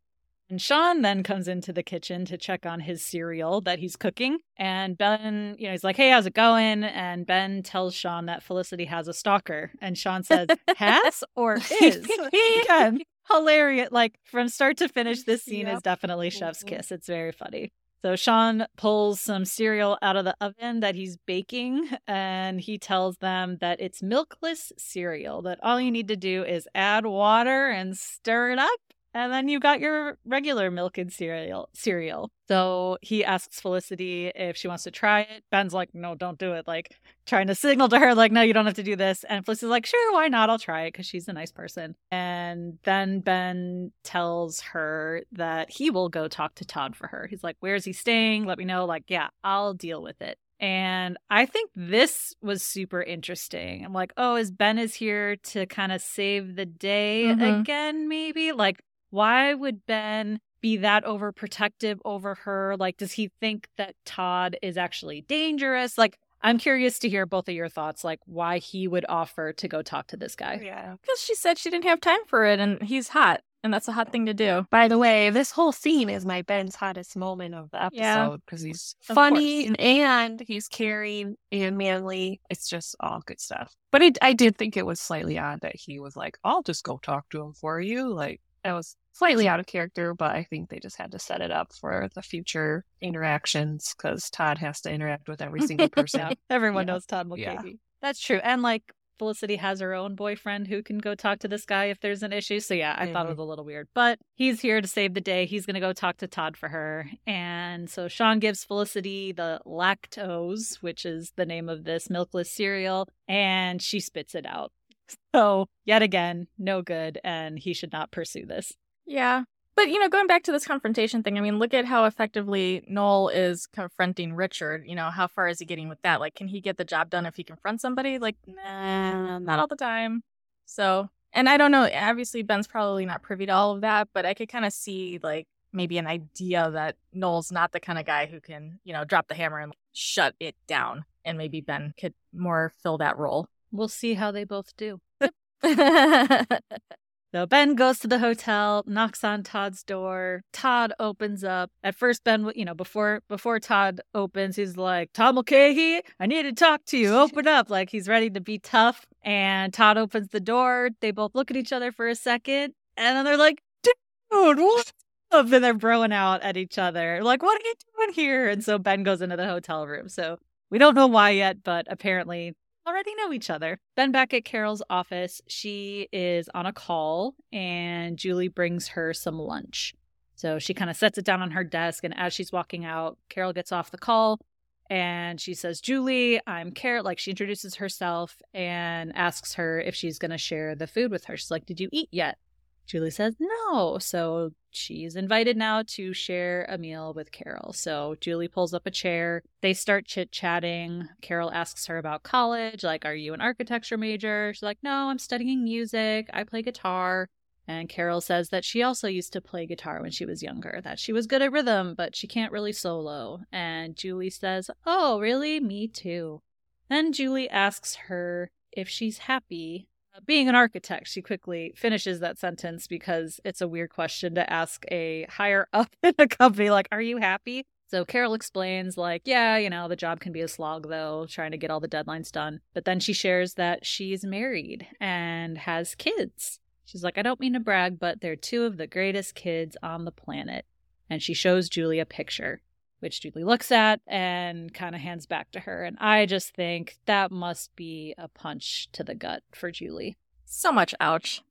And Sean then comes into the kitchen to check on his cereal that he's cooking. And Ben, you know, he's like, "Hey, how's it going?" And Ben tells Sean that Felicity has a stalker, and Sean says, "Has or is?" Again, hilarious. Like from start to finish, this scene is definitely Chef's Mhm. kiss. It's very funny. So Sean pulls some cereal out of the oven that he's baking and he tells them that it's milkless cereal, that all you need to do is add water and stir it up. And then you got your regular milk and cereal cereal. So he asks Felicity if she wants to try it. Ben's like, no, don't do it. Like trying to signal to her, like, no, you don't have to do this. And Felicity's like, sure, why not? I'll try it because she's a nice person. And then Ben tells her that he will go talk to Todd for her. He's like, where's he staying? Let me know. Like, yeah, I'll deal with it. And I think this was super interesting. I'm like, oh, is Ben is here to kind of save the day Mhm. again, maybe? Like, why would Ben be that overprotective over her? Like, does he think that Todd is actually dangerous? Like, I'm curious to hear both of your thoughts, like why he would offer to go talk to this guy. Yeah. Because she said she didn't have time for it, and he's hot, and that's a hot thing to do. By the way, this whole scene is my Ben's hottest moment of the episode because he's Of funny course. and, and he's caring and manly. It's just all good stuff. But it, I did think it was slightly odd that he was like, "I'll just go talk to him for you." Like that was slightly out of character, but I think they just had to set it up for the future interactions because Todd has to interact with every single person. Everyone Yeah. knows Todd Mulcahy. Yeah. That's true. And like Felicity has her own boyfriend who can go talk to this guy if there's an issue. So yeah, I thought it Mhm. was a little weird. But he's here to save the day. He's going to go talk to Todd for her. And so Sean gives Felicity the lactose, which is the name of this milkless cereal, and she spits it out. So yet again, no good. And he should not pursue this. Yeah. But, you know, going back to this confrontation thing, I mean, look at how effectively Noel is confronting Richard. You know, how far is he getting with that? Like, can he get the job done if he confronts somebody? Like, nah, not all the time. So, and I don't know. Obviously, Ben's probably not privy to all of that, but I could kind of see, like, maybe an idea that Noel's not the kind of guy who can, you know, drop the hammer and shut it down. And maybe Ben could more fill that role. We'll see how they both do. So Ben goes to the hotel, knocks on Todd's door. Todd opens up. At first, Ben, you know, before before Todd opens, he's like, "Todd Mulcahy, I need to talk to you. Open up!" Like he's ready to be tough. And Todd opens the door. They both look at each other for a second, and then they're like, "Dude, what's up?" And they're broing out at each other, like, "What are you doing here?" And so Ben goes into the hotel room. So we don't know why yet, but apparently already know each other. Then back at Carol's office, she is on a call and Julie brings her some lunch. So she kind of sets it down on her desk. And as she's walking out, Carol gets off the call and she says, Julie, I'm Carol. Like she introduces herself and asks her if she's going to share the food with her. She's like, Did you eat yet? Julie says no. So she's invited now to share a meal with Carol. So Julie pulls up a chair. They start chit chatting. Carol asks her about college. Like, are you an architecture major? She's like, no, I'm studying music. I play guitar. And Carol says that she also used to play guitar when she was younger, that she was good at rhythm, but she can't really solo. And Julie says, Oh, really? Me too. Then Julie asks her if she's happy Uh, being an architect, she quickly finishes that sentence because it's a weird question to ask a higher up in a company, like, Are you happy? So Carol explains, like, yeah, you know, the job can be a slog though, trying to get all the deadlines done. But then she shares that she's married and has kids. She's like, I don't mean to brag, but they're two of the greatest kids on the planet. And she shows Julie a picture, which Julie looks at and kind of hands back to her. And I just think that must be a punch to the gut for Julie. so much ouch.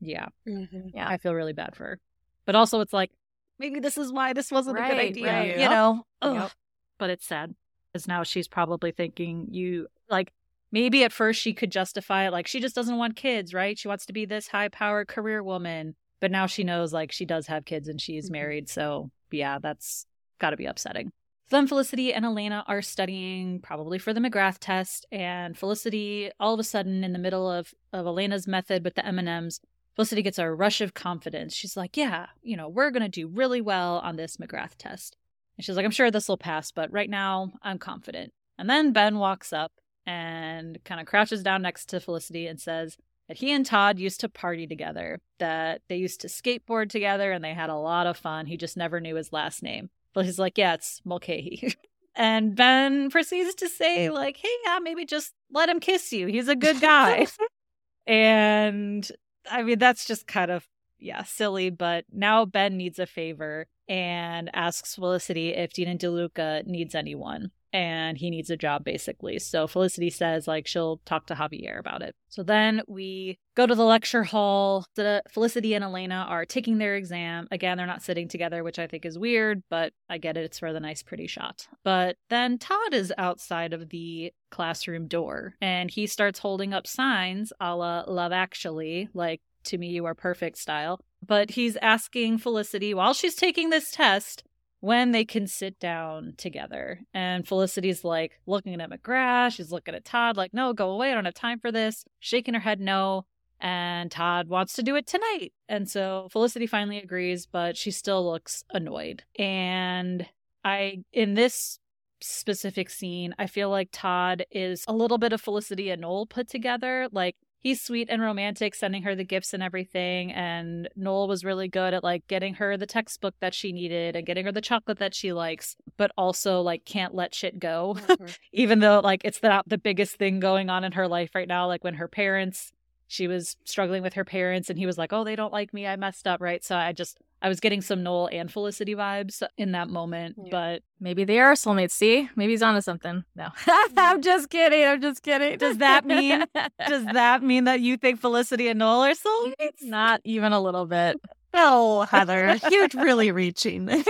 Yeah. Mm-hmm. Yeah. I feel really bad for her. But also, it's like, maybe this is why this wasn't a good idea. right. You Yep. know? Yep. But it's sad. Because now she's probably thinking, you, like, maybe at first she could justify it. Like, she just doesn't want kids, right? She wants to be this high powered career woman. But now she knows like she does have kids and she's Mhm. married. So yeah, that's got to be upsetting. Then Felicity and Elena are studying probably for the McGrath test, and Felicity, all of a sudden, in the middle of, of Elena's method with the M&Ms, Felicity gets a rush of confidence. She's like, yeah, you know, we're going to do really well on this McGrath test. And she's like, I'm sure this will pass, but right now I'm confident. And then Ben walks up and kind of crouches down next to Felicity and says that he and Todd used to party together, that they used to skateboard together and they had a lot of fun. He just never knew his last name. But he's like, yeah, it's Mulcahy. and Ben proceeds to say, like, hey, yeah, maybe just let him kiss you. He's a good guy. and I mean, that's just kind of, yeah, silly. But now Ben needs a favor and asks Felicity if Dean and DeLuca needs anyone. And he needs a job basically. So Felicity says, like, she'll talk to Javier about it. So then we go to the lecture hall. The Felicity and Elena are taking their exam. Again, they're not sitting together, which I think is weird, but I get it. It's for the nice, pretty shot. But then Todd is outside of the classroom door and he starts holding up signs a la Love Actually, like to me, you are perfect style. But he's asking Felicity while she's taking this test when they can sit down together. And Felicity's like looking at McGrath. She's looking at Todd, like, no, go away. I don't have time for this. Shaking her head, no. And Todd wants to do it tonight. And so Felicity finally agrees, but she still looks annoyed. And I, in this specific scene, I feel like Todd is a little bit of Felicity and Noel put together. Like, he's sweet and romantic, sending her the gifts and everything. And Noel was really good at like getting her the textbook that she needed and getting her the chocolate that she likes, but also like can't let shit go, mm-hmm. even though like it's not the biggest thing going on in her life right now. Like when her parents, she was struggling with her parents and he was like, oh, they don't like me. I messed up. Right. So I just, I was getting some Noel and Felicity vibes in that moment, Yeah. but Maybe they are soulmates. See, maybe he's onto something. No, I'm just kidding. I'm just kidding. Does that mean- does that mean that you think Felicity and Noel are soulmates? Not even a little bit. No, Heather, you're really reaching.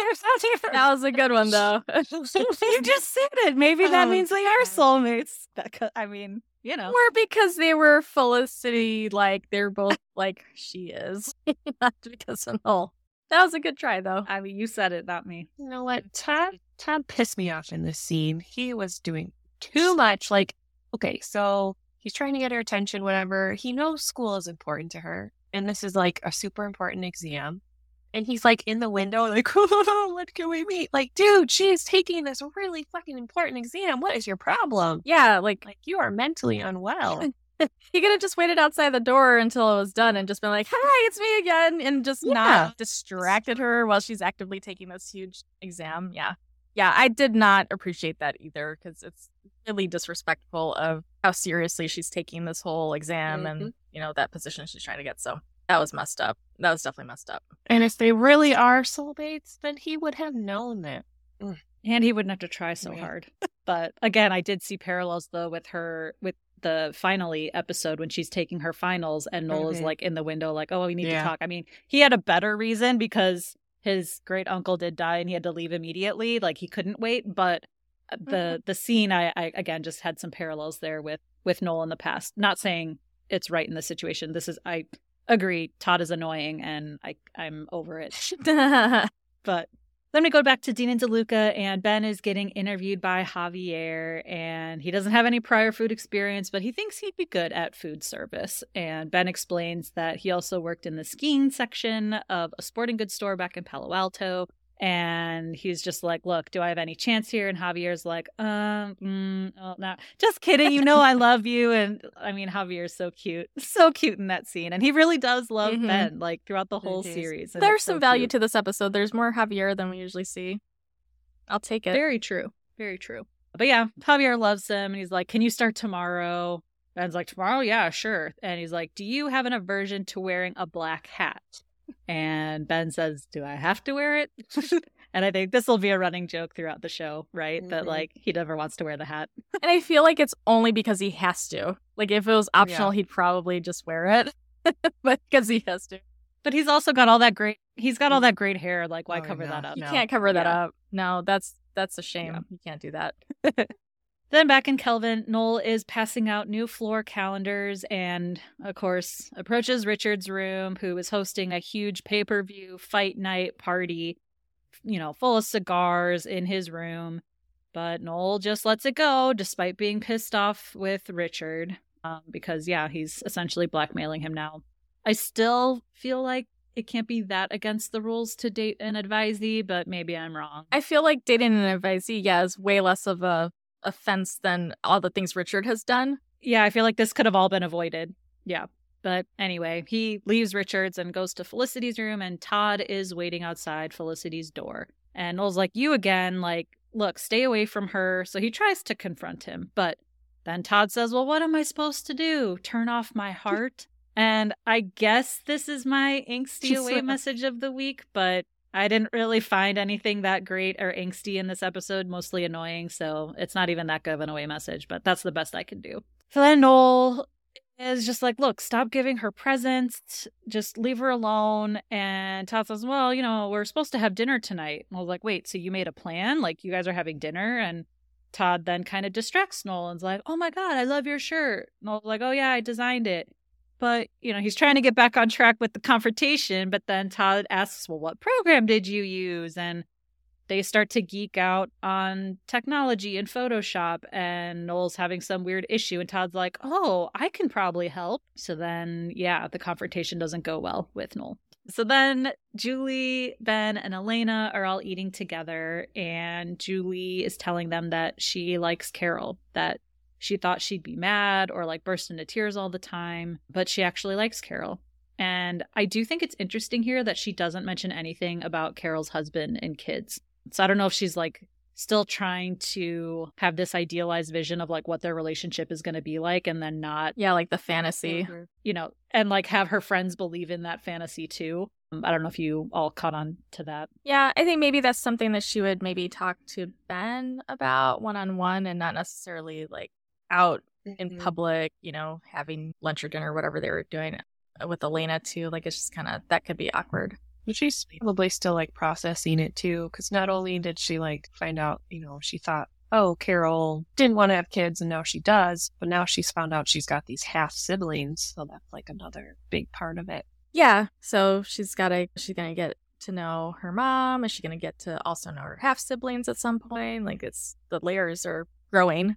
That was a good one, though. you just said it. Maybe that Oh, means they are soulmates. I mean, you know. Or because they were Felicity, like they're both like she is, not because of Noel. That was a good try, though. I mean, you said it, not me. You know what? Todd Todd pissed me off in this scene. He was doing too much. Like, okay, so he's trying to get her attention, whatever. He knows school is important to her. And this is like a super important exam. And he's like in the window, like, what can we meet? Like, dude, she's taking this really fucking important exam. What is your problem? Yeah, like Like, you are mentally unwell. he could have just waited outside the door until it was done and just been like, "Hi, it's me again," and just Yeah. not distracted her while she's actively taking this huge exam. Yeah, yeah, I did not appreciate that either because it's really disrespectful of how seriously she's taking this whole exam mm-hmm. and you know that position she's trying to get. So that was messed up. That was definitely messed up. And if they really are soulmates, then he would have known that. And he wouldn't have to try so Yeah. hard. But again, I did see parallels though with her with the finally episode when she's taking her finals and Noel is Mhm. like in the window, like, oh, we need Yeah. to talk. I mean, he had a better reason because his great uncle did die and he had to leave immediately. Like he couldn't wait. But uh, the the scene I, I again just had some parallels there with with Noel in the past. Not saying it's right in this situation. This is I agree, Todd is annoying and I I'm over it. But then we go back to Dean and DeLuca, and Ben is getting interviewed by Javier, and he doesn't have any prior food experience, but he thinks he'd be good at food service. And Ben explains that he also worked in the skiing section of a sporting goods store back in Palo Alto. And he's just like, "Look, do I have any chance here?" And Javier's like, "Um, mm, oh, no, just kidding. You know I love you." And I mean, Javier's so cute, so cute in that scene, and he really does love Mhm. Ben, like throughout the whole series. There's it's so some value cute. to this episode. There's more Javier than we usually see. I'll take it. Very true. Very true. But yeah, Javier loves him and he's like, Can you start tomorrow? Ben's like, Tomorrow? Yeah, sure. And he's like, Do you have an aversion to wearing a black hat? And Ben says, Do I have to wear it? and I think this will be a running joke throughout the show, right? That Mhm. like he never wants to wear the hat. And I feel like it's only because he has to. Like if it was optional, he'd probably just wear it. but because he has to. But he's also got all that great he's got all that great hair. Like, why Oh, cover no. that up? You No. can't cover that Yeah. up. No, that's that's a shame. Yeah. You can't do that. Then back in Kelvin, Noel is passing out new floor calendars and, of course, approaches Richard's room, who is hosting a huge pay per view fight night party, you know, full of cigars in his room. But Noel just lets it go despite being pissed off with Richard um, because, yeah, he's essentially blackmailing him now. I still feel like it can't be that against the rules to date an advisee, but maybe I'm wrong. I feel like dating an advisee, yeah, is way less of a offense than all the things Richard has done. Yeah, I feel like this could have all been avoided. Yeah. But anyway, he leaves Richards and goes to Felicity's room, and Todd is waiting outside Felicity's door. And Noel's like, You again, like, look, stay away from her. So he tries to confront him. But then Todd says, Well, what am I supposed to do? Turn off my heart? and I guess this is my angsty away message of the week, but I didn't really find anything that great or angsty in this episode, mostly annoying. So it's not even that good of an away message, but that's the best I can do. So then Noel is just like, look, stop giving her presents. Just leave her alone. And Todd says, well, you know, we're supposed to have dinner tonight. And I was like, wait, so you made a plan? Like you guys are having dinner? And Todd then kind of distracts Noel and's like, oh my God, I love your shirt. Noel's like, oh yeah, I designed it. But, you know, he's trying to get back on track with the confrontation. But then Todd asks, Well, what program did you use? And they start to geek out on technology and Photoshop. And Noel's having some weird issue. And Todd's like, Oh, I can probably help. So then, yeah, the confrontation doesn't go well with Noel. So then Julie, Ben, and Elena are all eating together, and Julie is telling them that she likes Carol, that she thought she'd be mad or like burst into tears all the time, but she actually likes Carol. And I do think it's interesting here that she doesn't mention anything about Carol's husband and kids. So I don't know if she's like still trying to have this idealized vision of like what their relationship is going to be like and then not yeah like the fantasy you know and like have her friends believe in that fantasy too i don't know if you all caught on to that yeah i think maybe that's something that she would maybe talk to ben about one-on-one and not necessarily like out mm-hmm. in public, you know, having lunch or dinner, whatever they were doing uh, with Elena too. Like it's just kind of that could be awkward. But she's probably still like processing it too, because not only did she like find out, you know, she thought, oh, Carol didn't want to have kids, and now she does, but now she's found out she's got these half siblings, so that's like another big part of it. Yeah, so she's got to she's gonna get to know her mom. Is she gonna get to also know her half siblings at some point? Like it's the layers are growing.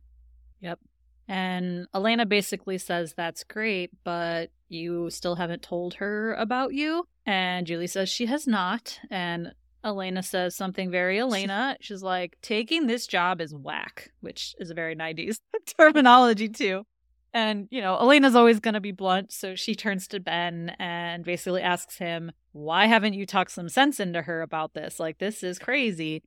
Yep. And Elena basically says, That's great, but you still haven't told her about you. And Julie says she has not. And Elena says something very Elena. She's like, Taking this job is whack, which is a very 90s terminology, too. And, you know, Elena's always going to be blunt. So she turns to Ben and basically asks him, Why haven't you talked some sense into her about this? Like, this is crazy.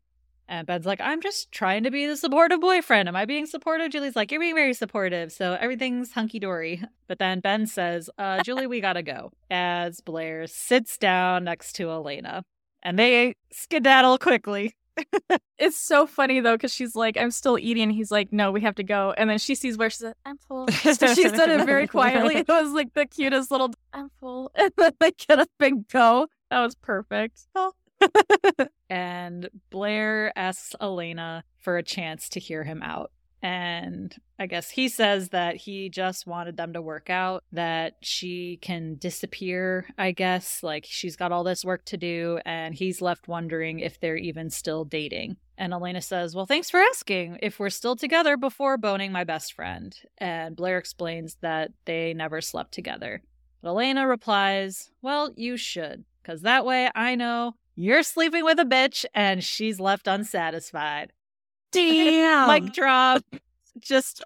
And Ben's like, I'm just trying to be the supportive boyfriend. Am I being supportive? Julie's like, You're being very supportive. So everything's hunky dory. But then Ben says, uh, Julie, we gotta go. As Blair sits down next to Elena. And they skedaddle quickly. it's so funny though, because she's like, I'm still eating. He's like, No, we have to go. And then she sees where she's like, I'm full. So she said it very quietly. It was like the cutest little, I'm full. And then they get up and go. That was perfect. Oh. And Blair asks Elena for a chance to hear him out. And I guess he says that he just wanted them to work out, that she can disappear, I guess. Like she's got all this work to do, and he's left wondering if they're even still dating. And Elena says, Well, thanks for asking if we're still together before boning my best friend. And Blair explains that they never slept together. But Elena replies, Well, you should, because that way I know you're sleeping with a bitch and she's left unsatisfied. Damn. Mic drop. Just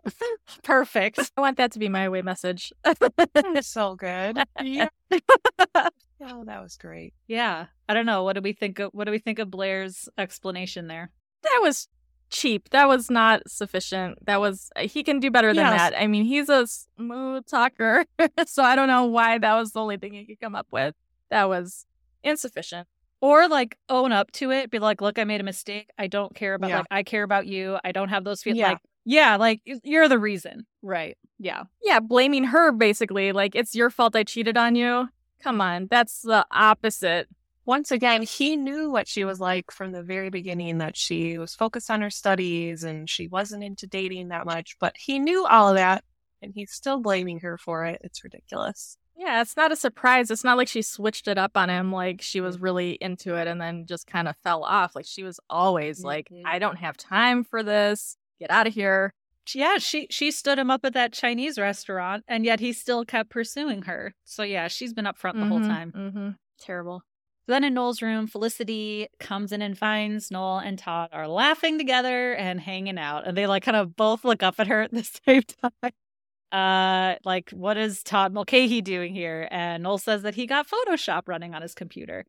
perfect. I want that to be my way message. so good. Yeah. oh, that was great. Yeah. I don't know. What do we think of what do we think of Blair's explanation there? That was cheap. That was not sufficient. That was uh, he can do better than yes. that. I mean, he's a smooth talker. so I don't know why that was the only thing he could come up with. That was insufficient or like own up to it be like look i made a mistake i don't care about yeah. like i care about you i don't have those feelings yeah. like yeah like you're the reason right yeah yeah blaming her basically like it's your fault i cheated on you come on that's the opposite once again, he knew what she was like from the very beginning that she was focused on her studies and she wasn't into dating that much, but he knew all of that and he's still blaming her for it. It's ridiculous. Yeah, it's not a surprise. It's not like she switched it up on him like she was really into it and then just kind of fell off. Like she was always like, Mhm. I don't have time for this. Get out of here. Yeah, she she stood him up at that Chinese restaurant, and yet he still kept pursuing her. So yeah, she's been up front the whole Mhm, time. mhm. Terrible. Then in Noel's room, Felicity comes in and finds Noel and Todd are laughing together and hanging out, and they like kind of both look up at her at the same time. Uh, like what is Todd Mulcahy doing here? And Noel says that he got Photoshop running on his computer.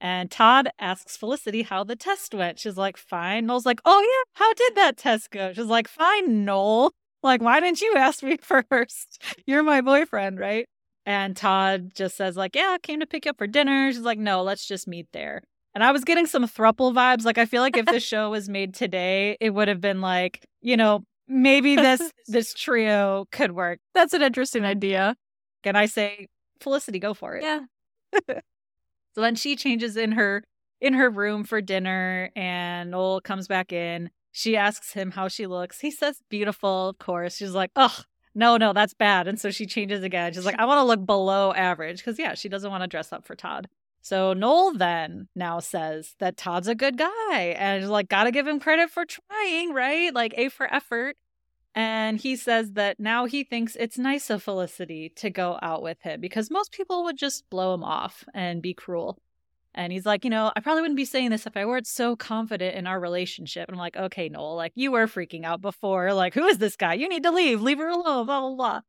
And Todd asks Felicity how the test went. She's like, fine. Noel's like, oh yeah, how did that test go? She's like, fine, Noel. Like, why didn't you ask me first? You're my boyfriend, right? And Todd just says, like, yeah, I came to pick you up for dinner. She's like, no, let's just meet there. And I was getting some thruple vibes. Like, I feel like if this show was made today, it would have been like, you know, maybe this this trio could work. That's an interesting idea. And I say, Felicity, go for it. Yeah. So then she changes in her in her room for dinner and Noel comes back in. She asks him how she looks. He says beautiful, of course. She's like, "Ugh, no, no, that's bad." And so she changes again. She's like, "I want to look below average" because yeah, she doesn't want to dress up for Todd. So Noel then now says that Todd's a good guy and like, "Got to give him credit for trying, right? Like A for effort." And he says that now he thinks it's nice of Felicity to go out with him because most people would just blow him off and be cruel. And he's like, you know, I probably wouldn't be saying this if I weren't so confident in our relationship. And I'm like, okay, Noel, like you were freaking out before. Like, who is this guy? You need to leave. Leave her alone. Blah, blah, blah.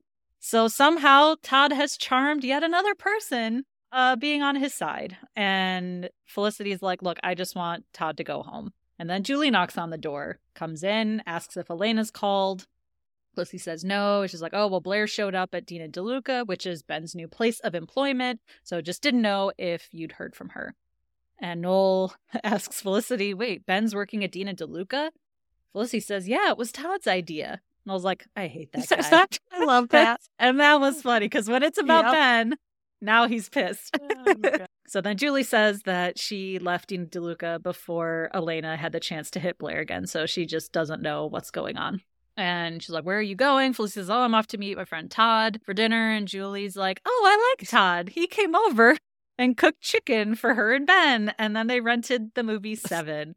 So somehow Todd has charmed yet another person uh, being on his side. And Felicity's like, look, I just want Todd to go home. And then Julie knocks on the door, comes in, asks if Elena's called. Felicity says no. She's like, oh, well, Blair showed up at Dean and DeLuca, which is Ben's new place of employment. So just didn't know if you'd heard from her. And Noel asks Felicity, wait, Ben's working at Dean and DeLuca? Felicity says, yeah, it was Todd's idea. And I was like, I hate that guy. I love that. and that was funny because when it's about Yep. Ben, now he's pissed. Oh. So then Julie says that she left Dean and DeLuca before Elena had the chance to hit Blair again. So she just doesn't know what's going on. And she's like, Where are you going? Felicity says, Oh, I'm off to meet my friend Todd for dinner. And Julie's like, Oh, I like Todd. He came over and cooked chicken for her and Ben. And then they rented the movie Seven.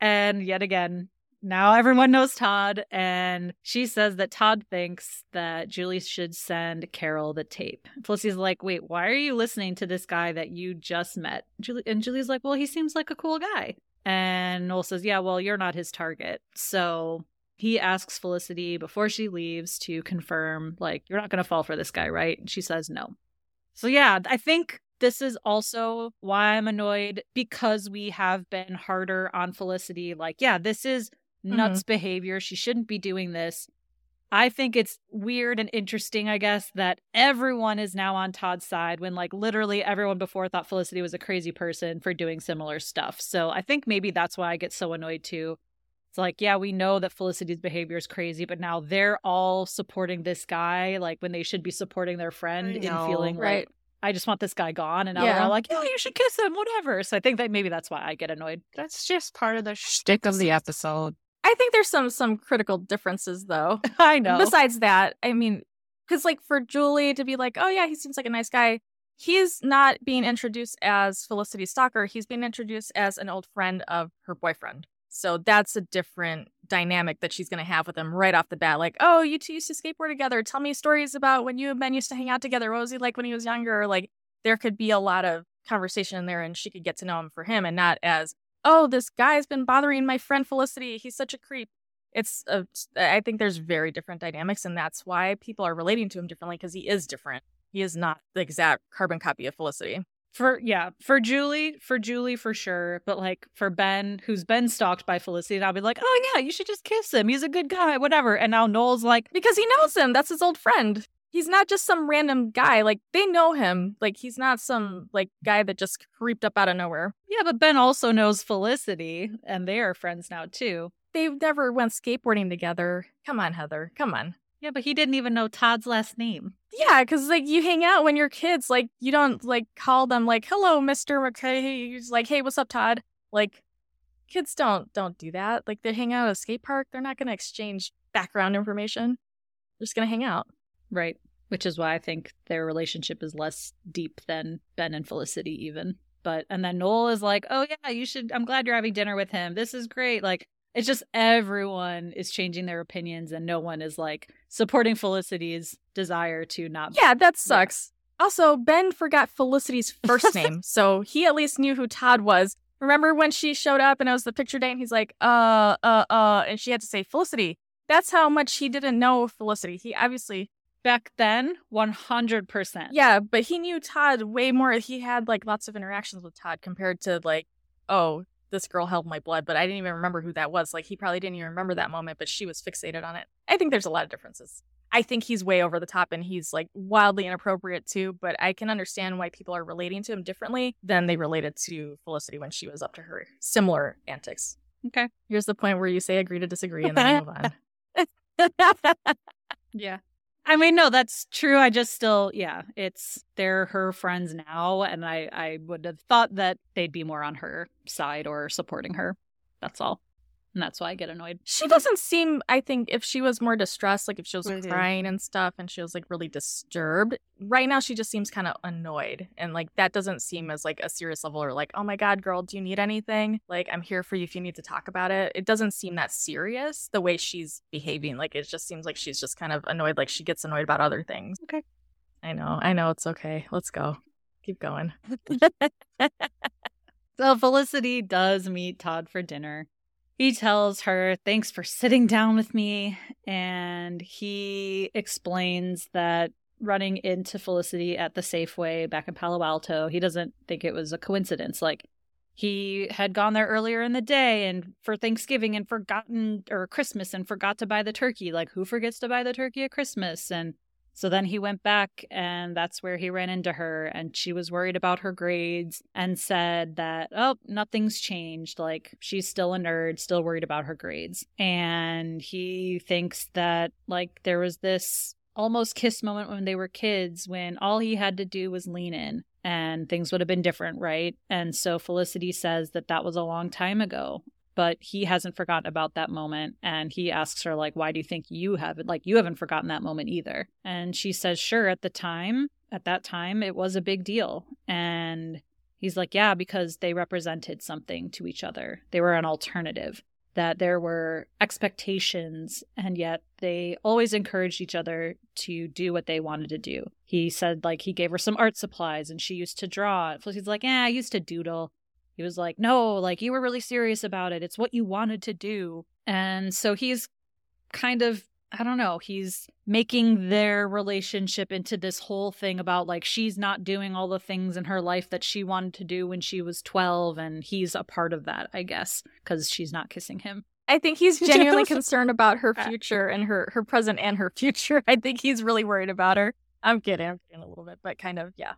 And yet again, now everyone knows Todd. And she says that Todd thinks that Julie should send Carol the tape. Felicity's like, Wait, why are you listening to this guy that you just met? Julie and Julie's like, Well, he seems like a cool guy. And Noel says, Yeah, well, you're not his target. So he asks Felicity before she leaves to confirm, like, you're not going to fall for this guy, right? And she says no. So, yeah, I think this is also why I'm annoyed because we have been harder on Felicity. Like, yeah, this is nuts mm-hmm. behavior. She shouldn't be doing this. I think it's weird and interesting, I guess, that everyone is now on Todd's side when, like, literally everyone before thought Felicity was a crazy person for doing similar stuff. So I think maybe that's why I get so annoyed too. It's like, yeah, we know that Felicity's behavior is crazy, but now they're all supporting this guy, like when they should be supporting their friend in feeling right. like, I just want this guy gone. And now Yeah. they're all like, yeah, you should kiss him, whatever. So I think that maybe that's why I get annoyed. That's just part of the shtick of the episode. I think there's some some critical differences though. I know. Besides that, I mean, because like for Julie to be like, oh yeah, he seems like a nice guy. He's not being introduced as Felicity Stalker. He's being introduced as an old friend of her boyfriend. So that's a different dynamic that she's going to have with him right off the bat. Like, oh, you two used to skateboard together. Tell me stories about when you and Ben used to hang out together. What was he like when he was younger? Like, there could be a lot of conversation in there and she could get to know him for him and not as, oh, this guy's been bothering my friend Felicity. He's such a creep. It's, a, I think there's very different dynamics, and that's why people are relating to him differently because he is different. He is not the exact carbon copy of Felicity. For yeah, for Julie, for Julie for sure, but like for Ben, who's been stalked by Felicity, and I'll be like, oh yeah, you should just kiss him. He's a good guy, whatever. And now Noel's like, Because he knows him. That's his old friend. He's not just some random guy. Like, they know him. Like, he's not some, like, guy that just creeped up out of nowhere. yeah, but Ben also knows Felicity, and they are friends now too. They've never went skateboarding together. Come on, Heather. Come on. Yeah, but he didn't even know Todd's last name. Yeah, because like you hang out when you're kids, like you don't like call them like, "Hello, Mister McKay." Just like, "Hey, what's up, Todd?" Like kids don't don't do that. Like they hang out at a skate park. They're not going to exchange background information. They're just going to hang out. Right. Which is why I think their relationship is less deep than Ben and Felicity even. But and then Noel is like, "Oh yeah, you should. I'm glad you're having dinner with him. This is great." Like it's just everyone is changing their opinions, and no one is like supporting Felicity's desire to not. Yeah, that sucks. Yeah. Also, Ben forgot Felicity's first name, so he at least knew who Todd was. Remember when she showed up and it was the picture day, and he's like, "Uh, uh, uh," and she had to say Felicity. That's how much he didn't know Felicity. He obviously back then 100% yeah but he knew todd way more. He had like lots of interactions with todd compared to like oh this girl held my blood but i didn't even remember who that was. Like he probably didn't even remember that moment but she was fixated on it. I think there's a lot of differences. I think he's way over the top and he's like wildly inappropriate too but i can understand why people are relating to him differently than they related to felicity when she was up to her similar antics. Okay. Here's the point where you say agree to disagree and then move on. Yeah I mean, no, that's true. I just still, yeah, it's they're her friends now, and I I would have thought that they'd be more on her side or supporting her. That's all. And that's why I get annoyed. She doesn't seem, I think, if she was more distressed, like if she was mm-hmm. crying and stuff and she was like really disturbed, right now she just seems kind of annoyed. And like that doesn't seem as like a serious level or like, oh my God, girl, do you need anything? Like, I'm here for you if you need to talk about it. It doesn't seem that serious the way she's behaving. Like, it just seems like she's just kind of annoyed, like she gets annoyed about other things. Okay. I know. I know. It's okay. Let's go. Keep going. so Felicity does meet Todd for dinner he tells her, Thanks for sitting down with me. And he explains that running into Felicity at the Safeway back in Palo Alto, he doesn't think it was a coincidence. Like, he had gone there earlier in the day and for Thanksgiving and forgotten, or Christmas and forgot to buy the turkey. Like, who forgets to buy the turkey at Christmas? And so then he went back, and that's where he ran into her. And she was worried about her grades and said that, oh, nothing's changed. Like, she's still a nerd, still worried about her grades. And he thinks that, like, there was this almost kiss moment when they were kids when all he had to do was lean in and things would have been different, right? And so Felicity says that that was a long time ago but he hasn't forgotten about that moment and he asks her like why do you think you haven't like you haven't forgotten that moment either and she says sure at the time at that time it was a big deal and he's like yeah because they represented something to each other they were an alternative that there were expectations and yet they always encouraged each other to do what they wanted to do. He said like he gave her some art supplies and she used to draw. So He's like, "Yeah, I used to doodle." He was like, no, like you were really serious about it. It's what you wanted to do. And so he's kind of, I don't know, he's making their relationship into this whole thing about like she's not doing all the things in her life that she wanted to do when she was 12. And he's a part of that, I guess, because she's not kissing him. I think he's genuinely concerned about her uh, future and her her present and her future. I think he's really worried about her. I'm kidding, I'm kidding a little bit, but kind of, yeah.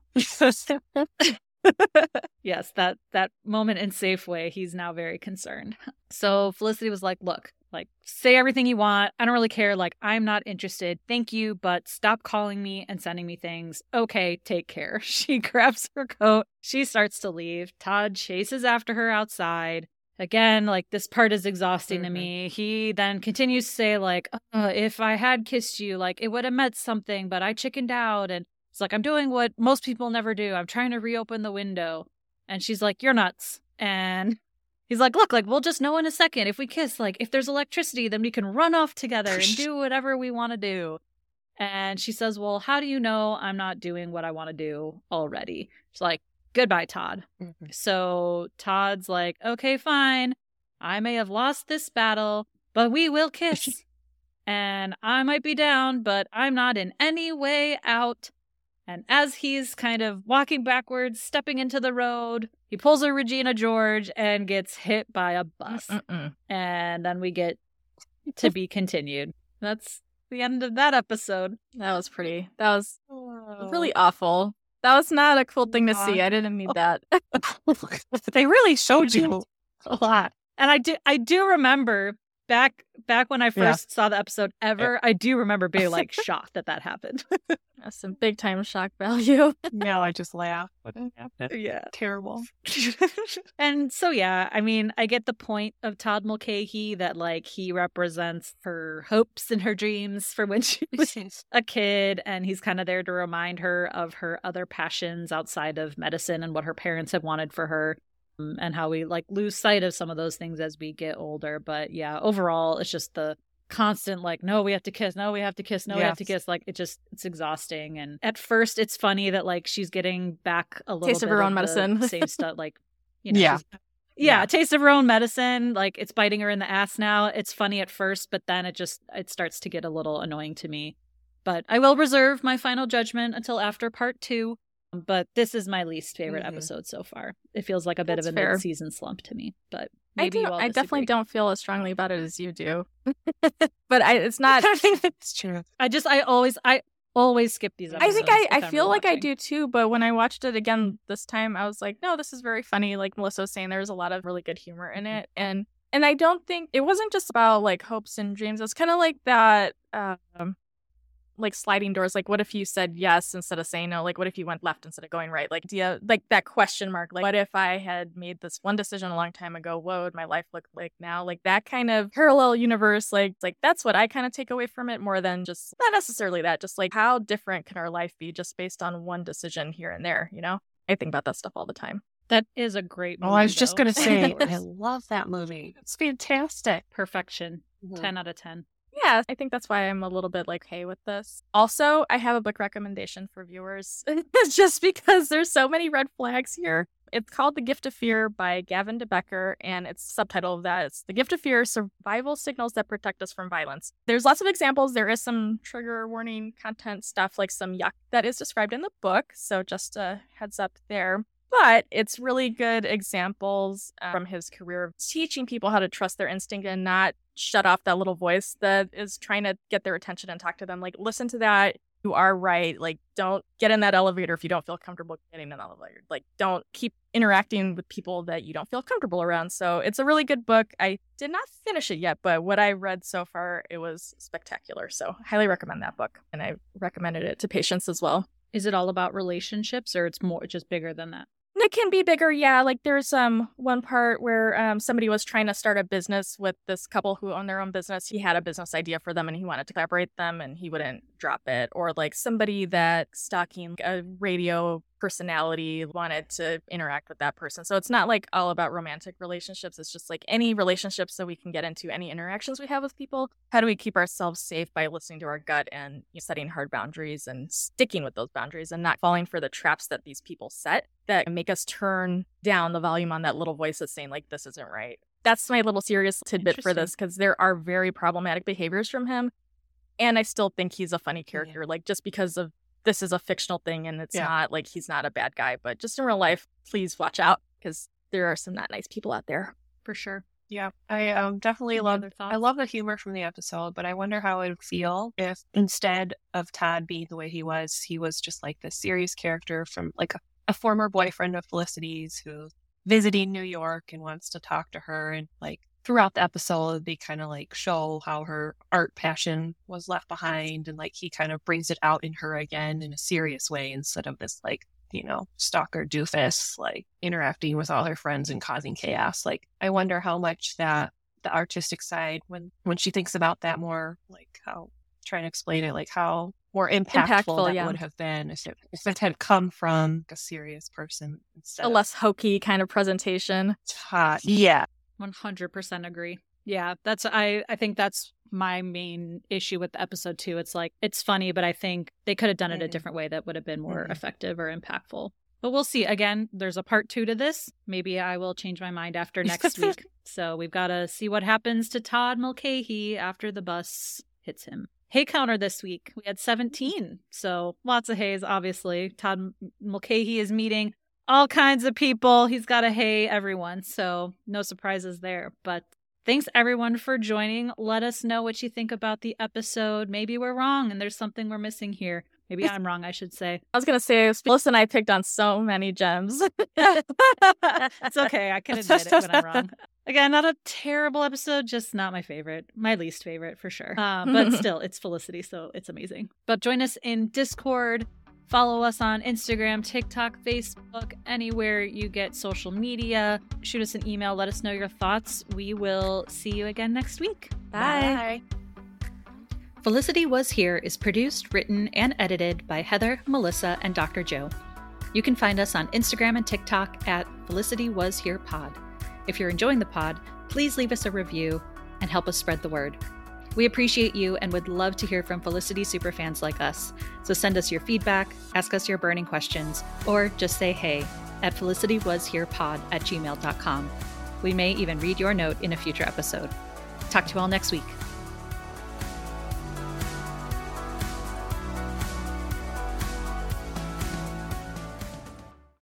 yes, that that moment in Safeway, he's now very concerned. So Felicity was like, "Look, like say everything you want. I don't really care. Like I'm not interested. Thank you, but stop calling me and sending me things. Okay, take care." She grabs her coat. She starts to leave. Todd chases after her outside. Again, like this part is exhausting mm-hmm. to me. He then continues to say like, uh, "If I had kissed you, like it would have meant something, but I chickened out and it's like, I'm doing what most people never do. I'm trying to reopen the window. And she's like, You're nuts. And he's like, Look, like, we'll just know in a second. If we kiss, like, if there's electricity, then we can run off together and do whatever we want to do. And she says, Well, how do you know I'm not doing what I want to do already? She's like, Goodbye, Todd. Mm-hmm. So Todd's like, Okay, fine. I may have lost this battle, but we will kiss. and I might be down, but I'm not in any way out. And as he's kind of walking backwards, stepping into the road, he pulls a Regina George and gets hit by a bus. Mm-mm. And then we get to be continued. That's the end of that episode. That was pretty. That was oh. really awful. That was not a cool thing to see. I didn't need oh. that. they really showed you a lot. And I do I do remember back back when I first yeah. saw the episode ever, I do remember being like shocked that that happened. That's some big time shock value. no, I just laugh. Yeah, terrible. and so yeah, I mean, I get the point of Todd Mulcahy that like he represents her hopes and her dreams for when she was a kid, and he's kind of there to remind her of her other passions outside of medicine and what her parents had wanted for her Um, and how we like lose sight of some of those things as we get older. But yeah, overall, it's just the constant like no we have to kiss no we have to kiss no yes. we have to kiss like it just it's exhausting and at first it's funny that like she's getting back a little taste of her own medicine same stuff like you know yeah yeah, taste of her own medicine. Like it's biting her in the ass now. It's funny at first, but then it just it starts to get a little annoying to me. But I will reserve my final judgment until after part two. But this is my least favorite mm-hmm. episode so far. It feels like a bit That's of a fair. mid-season slump to me, but I do. I definitely don't feel as strongly about it as you do. but I, it's not. I think it's true. I just, I always, I always skip these. I think I, I feel like I do too. But when I watched it again this time, I was like, no, this is very funny. Like Melissa was saying, there's a lot of really good humor in it, and and I don't think it wasn't just about like hopes and dreams. It's kind of like that. Um, like sliding doors like what if you said yes instead of saying no like what if you went left instead of going right like do you like that question mark like what if i had made this one decision a long time ago what would my life look like now like that kind of parallel universe like like that's what i kind of take away from it more than just not necessarily that just like how different can our life be just based on one decision here and there you know i think about that stuff all the time that is a great movie. Oh, I was just going to say, I love that movie. It's fantastic. Perfection. Mm-hmm. 10 out of 10 yeah, I think that's why I'm a little bit like, hey, with this. Also, I have a book recommendation for viewers just because there's so many red flags here. It's called The Gift of Fear by Gavin de Becker, and its subtitle of that is The Gift of Fear Survival Signals That Protect Us from Violence. There's lots of examples. There is some trigger warning content stuff, like some yuck that is described in the book. So, just a heads up there but it's really good examples um, from his career of teaching people how to trust their instinct and not shut off that little voice that is trying to get their attention and talk to them. Like, listen to that. You are right. Like, don't get in that elevator if you don't feel comfortable getting in an elevator. Like, don't keep interacting with people that you don't feel comfortable around. So, it's a really good book. I did not finish it yet, but what I read so far, it was spectacular. So, highly recommend that book. And I recommended it to patients as well. Is it all about relationships or it's more just bigger than that? It can be bigger, yeah. Like there's um one part where um somebody was trying to start a business with this couple who own their own business. He had a business idea for them and he wanted to collaborate them and he wouldn't drop it. Or like somebody that stalking a radio personality wanted to interact with that person. So it's not like all about romantic relationships. It's just like any relationships that we can get into, any interactions we have with people. How do we keep ourselves safe by listening to our gut and setting hard boundaries and sticking with those boundaries and not falling for the traps that these people set that make us turn down the volume on that little voice that's saying, like, this isn't right. That's my little serious tidbit for this because there are very problematic behaviors from him. And I still think he's a funny character, yeah. like just because of this is a fictional thing and it's yeah. not like he's not a bad guy, but just in real life, please watch out because there are some not nice people out there for sure. Yeah, I um definitely love I love the humor from the episode, but I wonder how it would feel if instead of Todd being the way he was, he was just like this serious character from like a, a former boyfriend of Felicity's who's visiting New York and wants to talk to her and like throughout the episode, they kind of like show how her art passion was left behind and like he kind of brings it out in her again in a serious way instead of this like, you know, stalker doofus, like interacting with all her friends and causing chaos. Like, I wonder how much that the artistic side, when, when she thinks about that more, like how, trying to explain it, like how more impactful, impactful that yeah. would have been if it, if it had come from a serious person instead a less hokey kind of presentation. Uh, yeah, 100% agree. Yeah, that's I I think that's my main issue with the episode too. It's like it's funny, but I think they could have done it a different way that would have been more mm-hmm. effective or impactful. But we'll see. Again, there's a part two to this. Maybe I will change my mind after next week. So we've got to see what happens to Todd Mulcahy after the bus hits him. Hey counter this week. We had 17. So lots of heys, obviously. Todd Mulcahy is meeting all kinds of people. He's got to hey everyone. So no surprises there. But thanks everyone for joining. Let us know what you think about the episode. Maybe we're wrong and there's something we're missing here. Maybe I'm wrong, I should say. I was going to say, Melissa and I picked on so many gems. it's okay. I can admit it when I'm wrong. Again, not a terrible episode, just not my favorite. My least favorite for sure. Uh, but still, it's Felicity, so it's amazing. But join us in Discord. Follow us on Instagram, TikTok, Facebook, anywhere you get social media. Shoot us an email. Let us know your thoughts. We will see you again next week. Bye. Bye. Felicity Was Here is produced, written, and edited by Heather, Melissa, and Dr. Joe. You can find us on Instagram and TikTok at Felicity Was Here Pod. If you're enjoying the pod, please leave us a review and help us spread the word. We appreciate you and would love to hear from Felicity superfans like us. So send us your feedback, ask us your burning questions, or just say hey at felicitywasherepod at gmail.com. We may even read your note in a future episode. Talk to you all next week.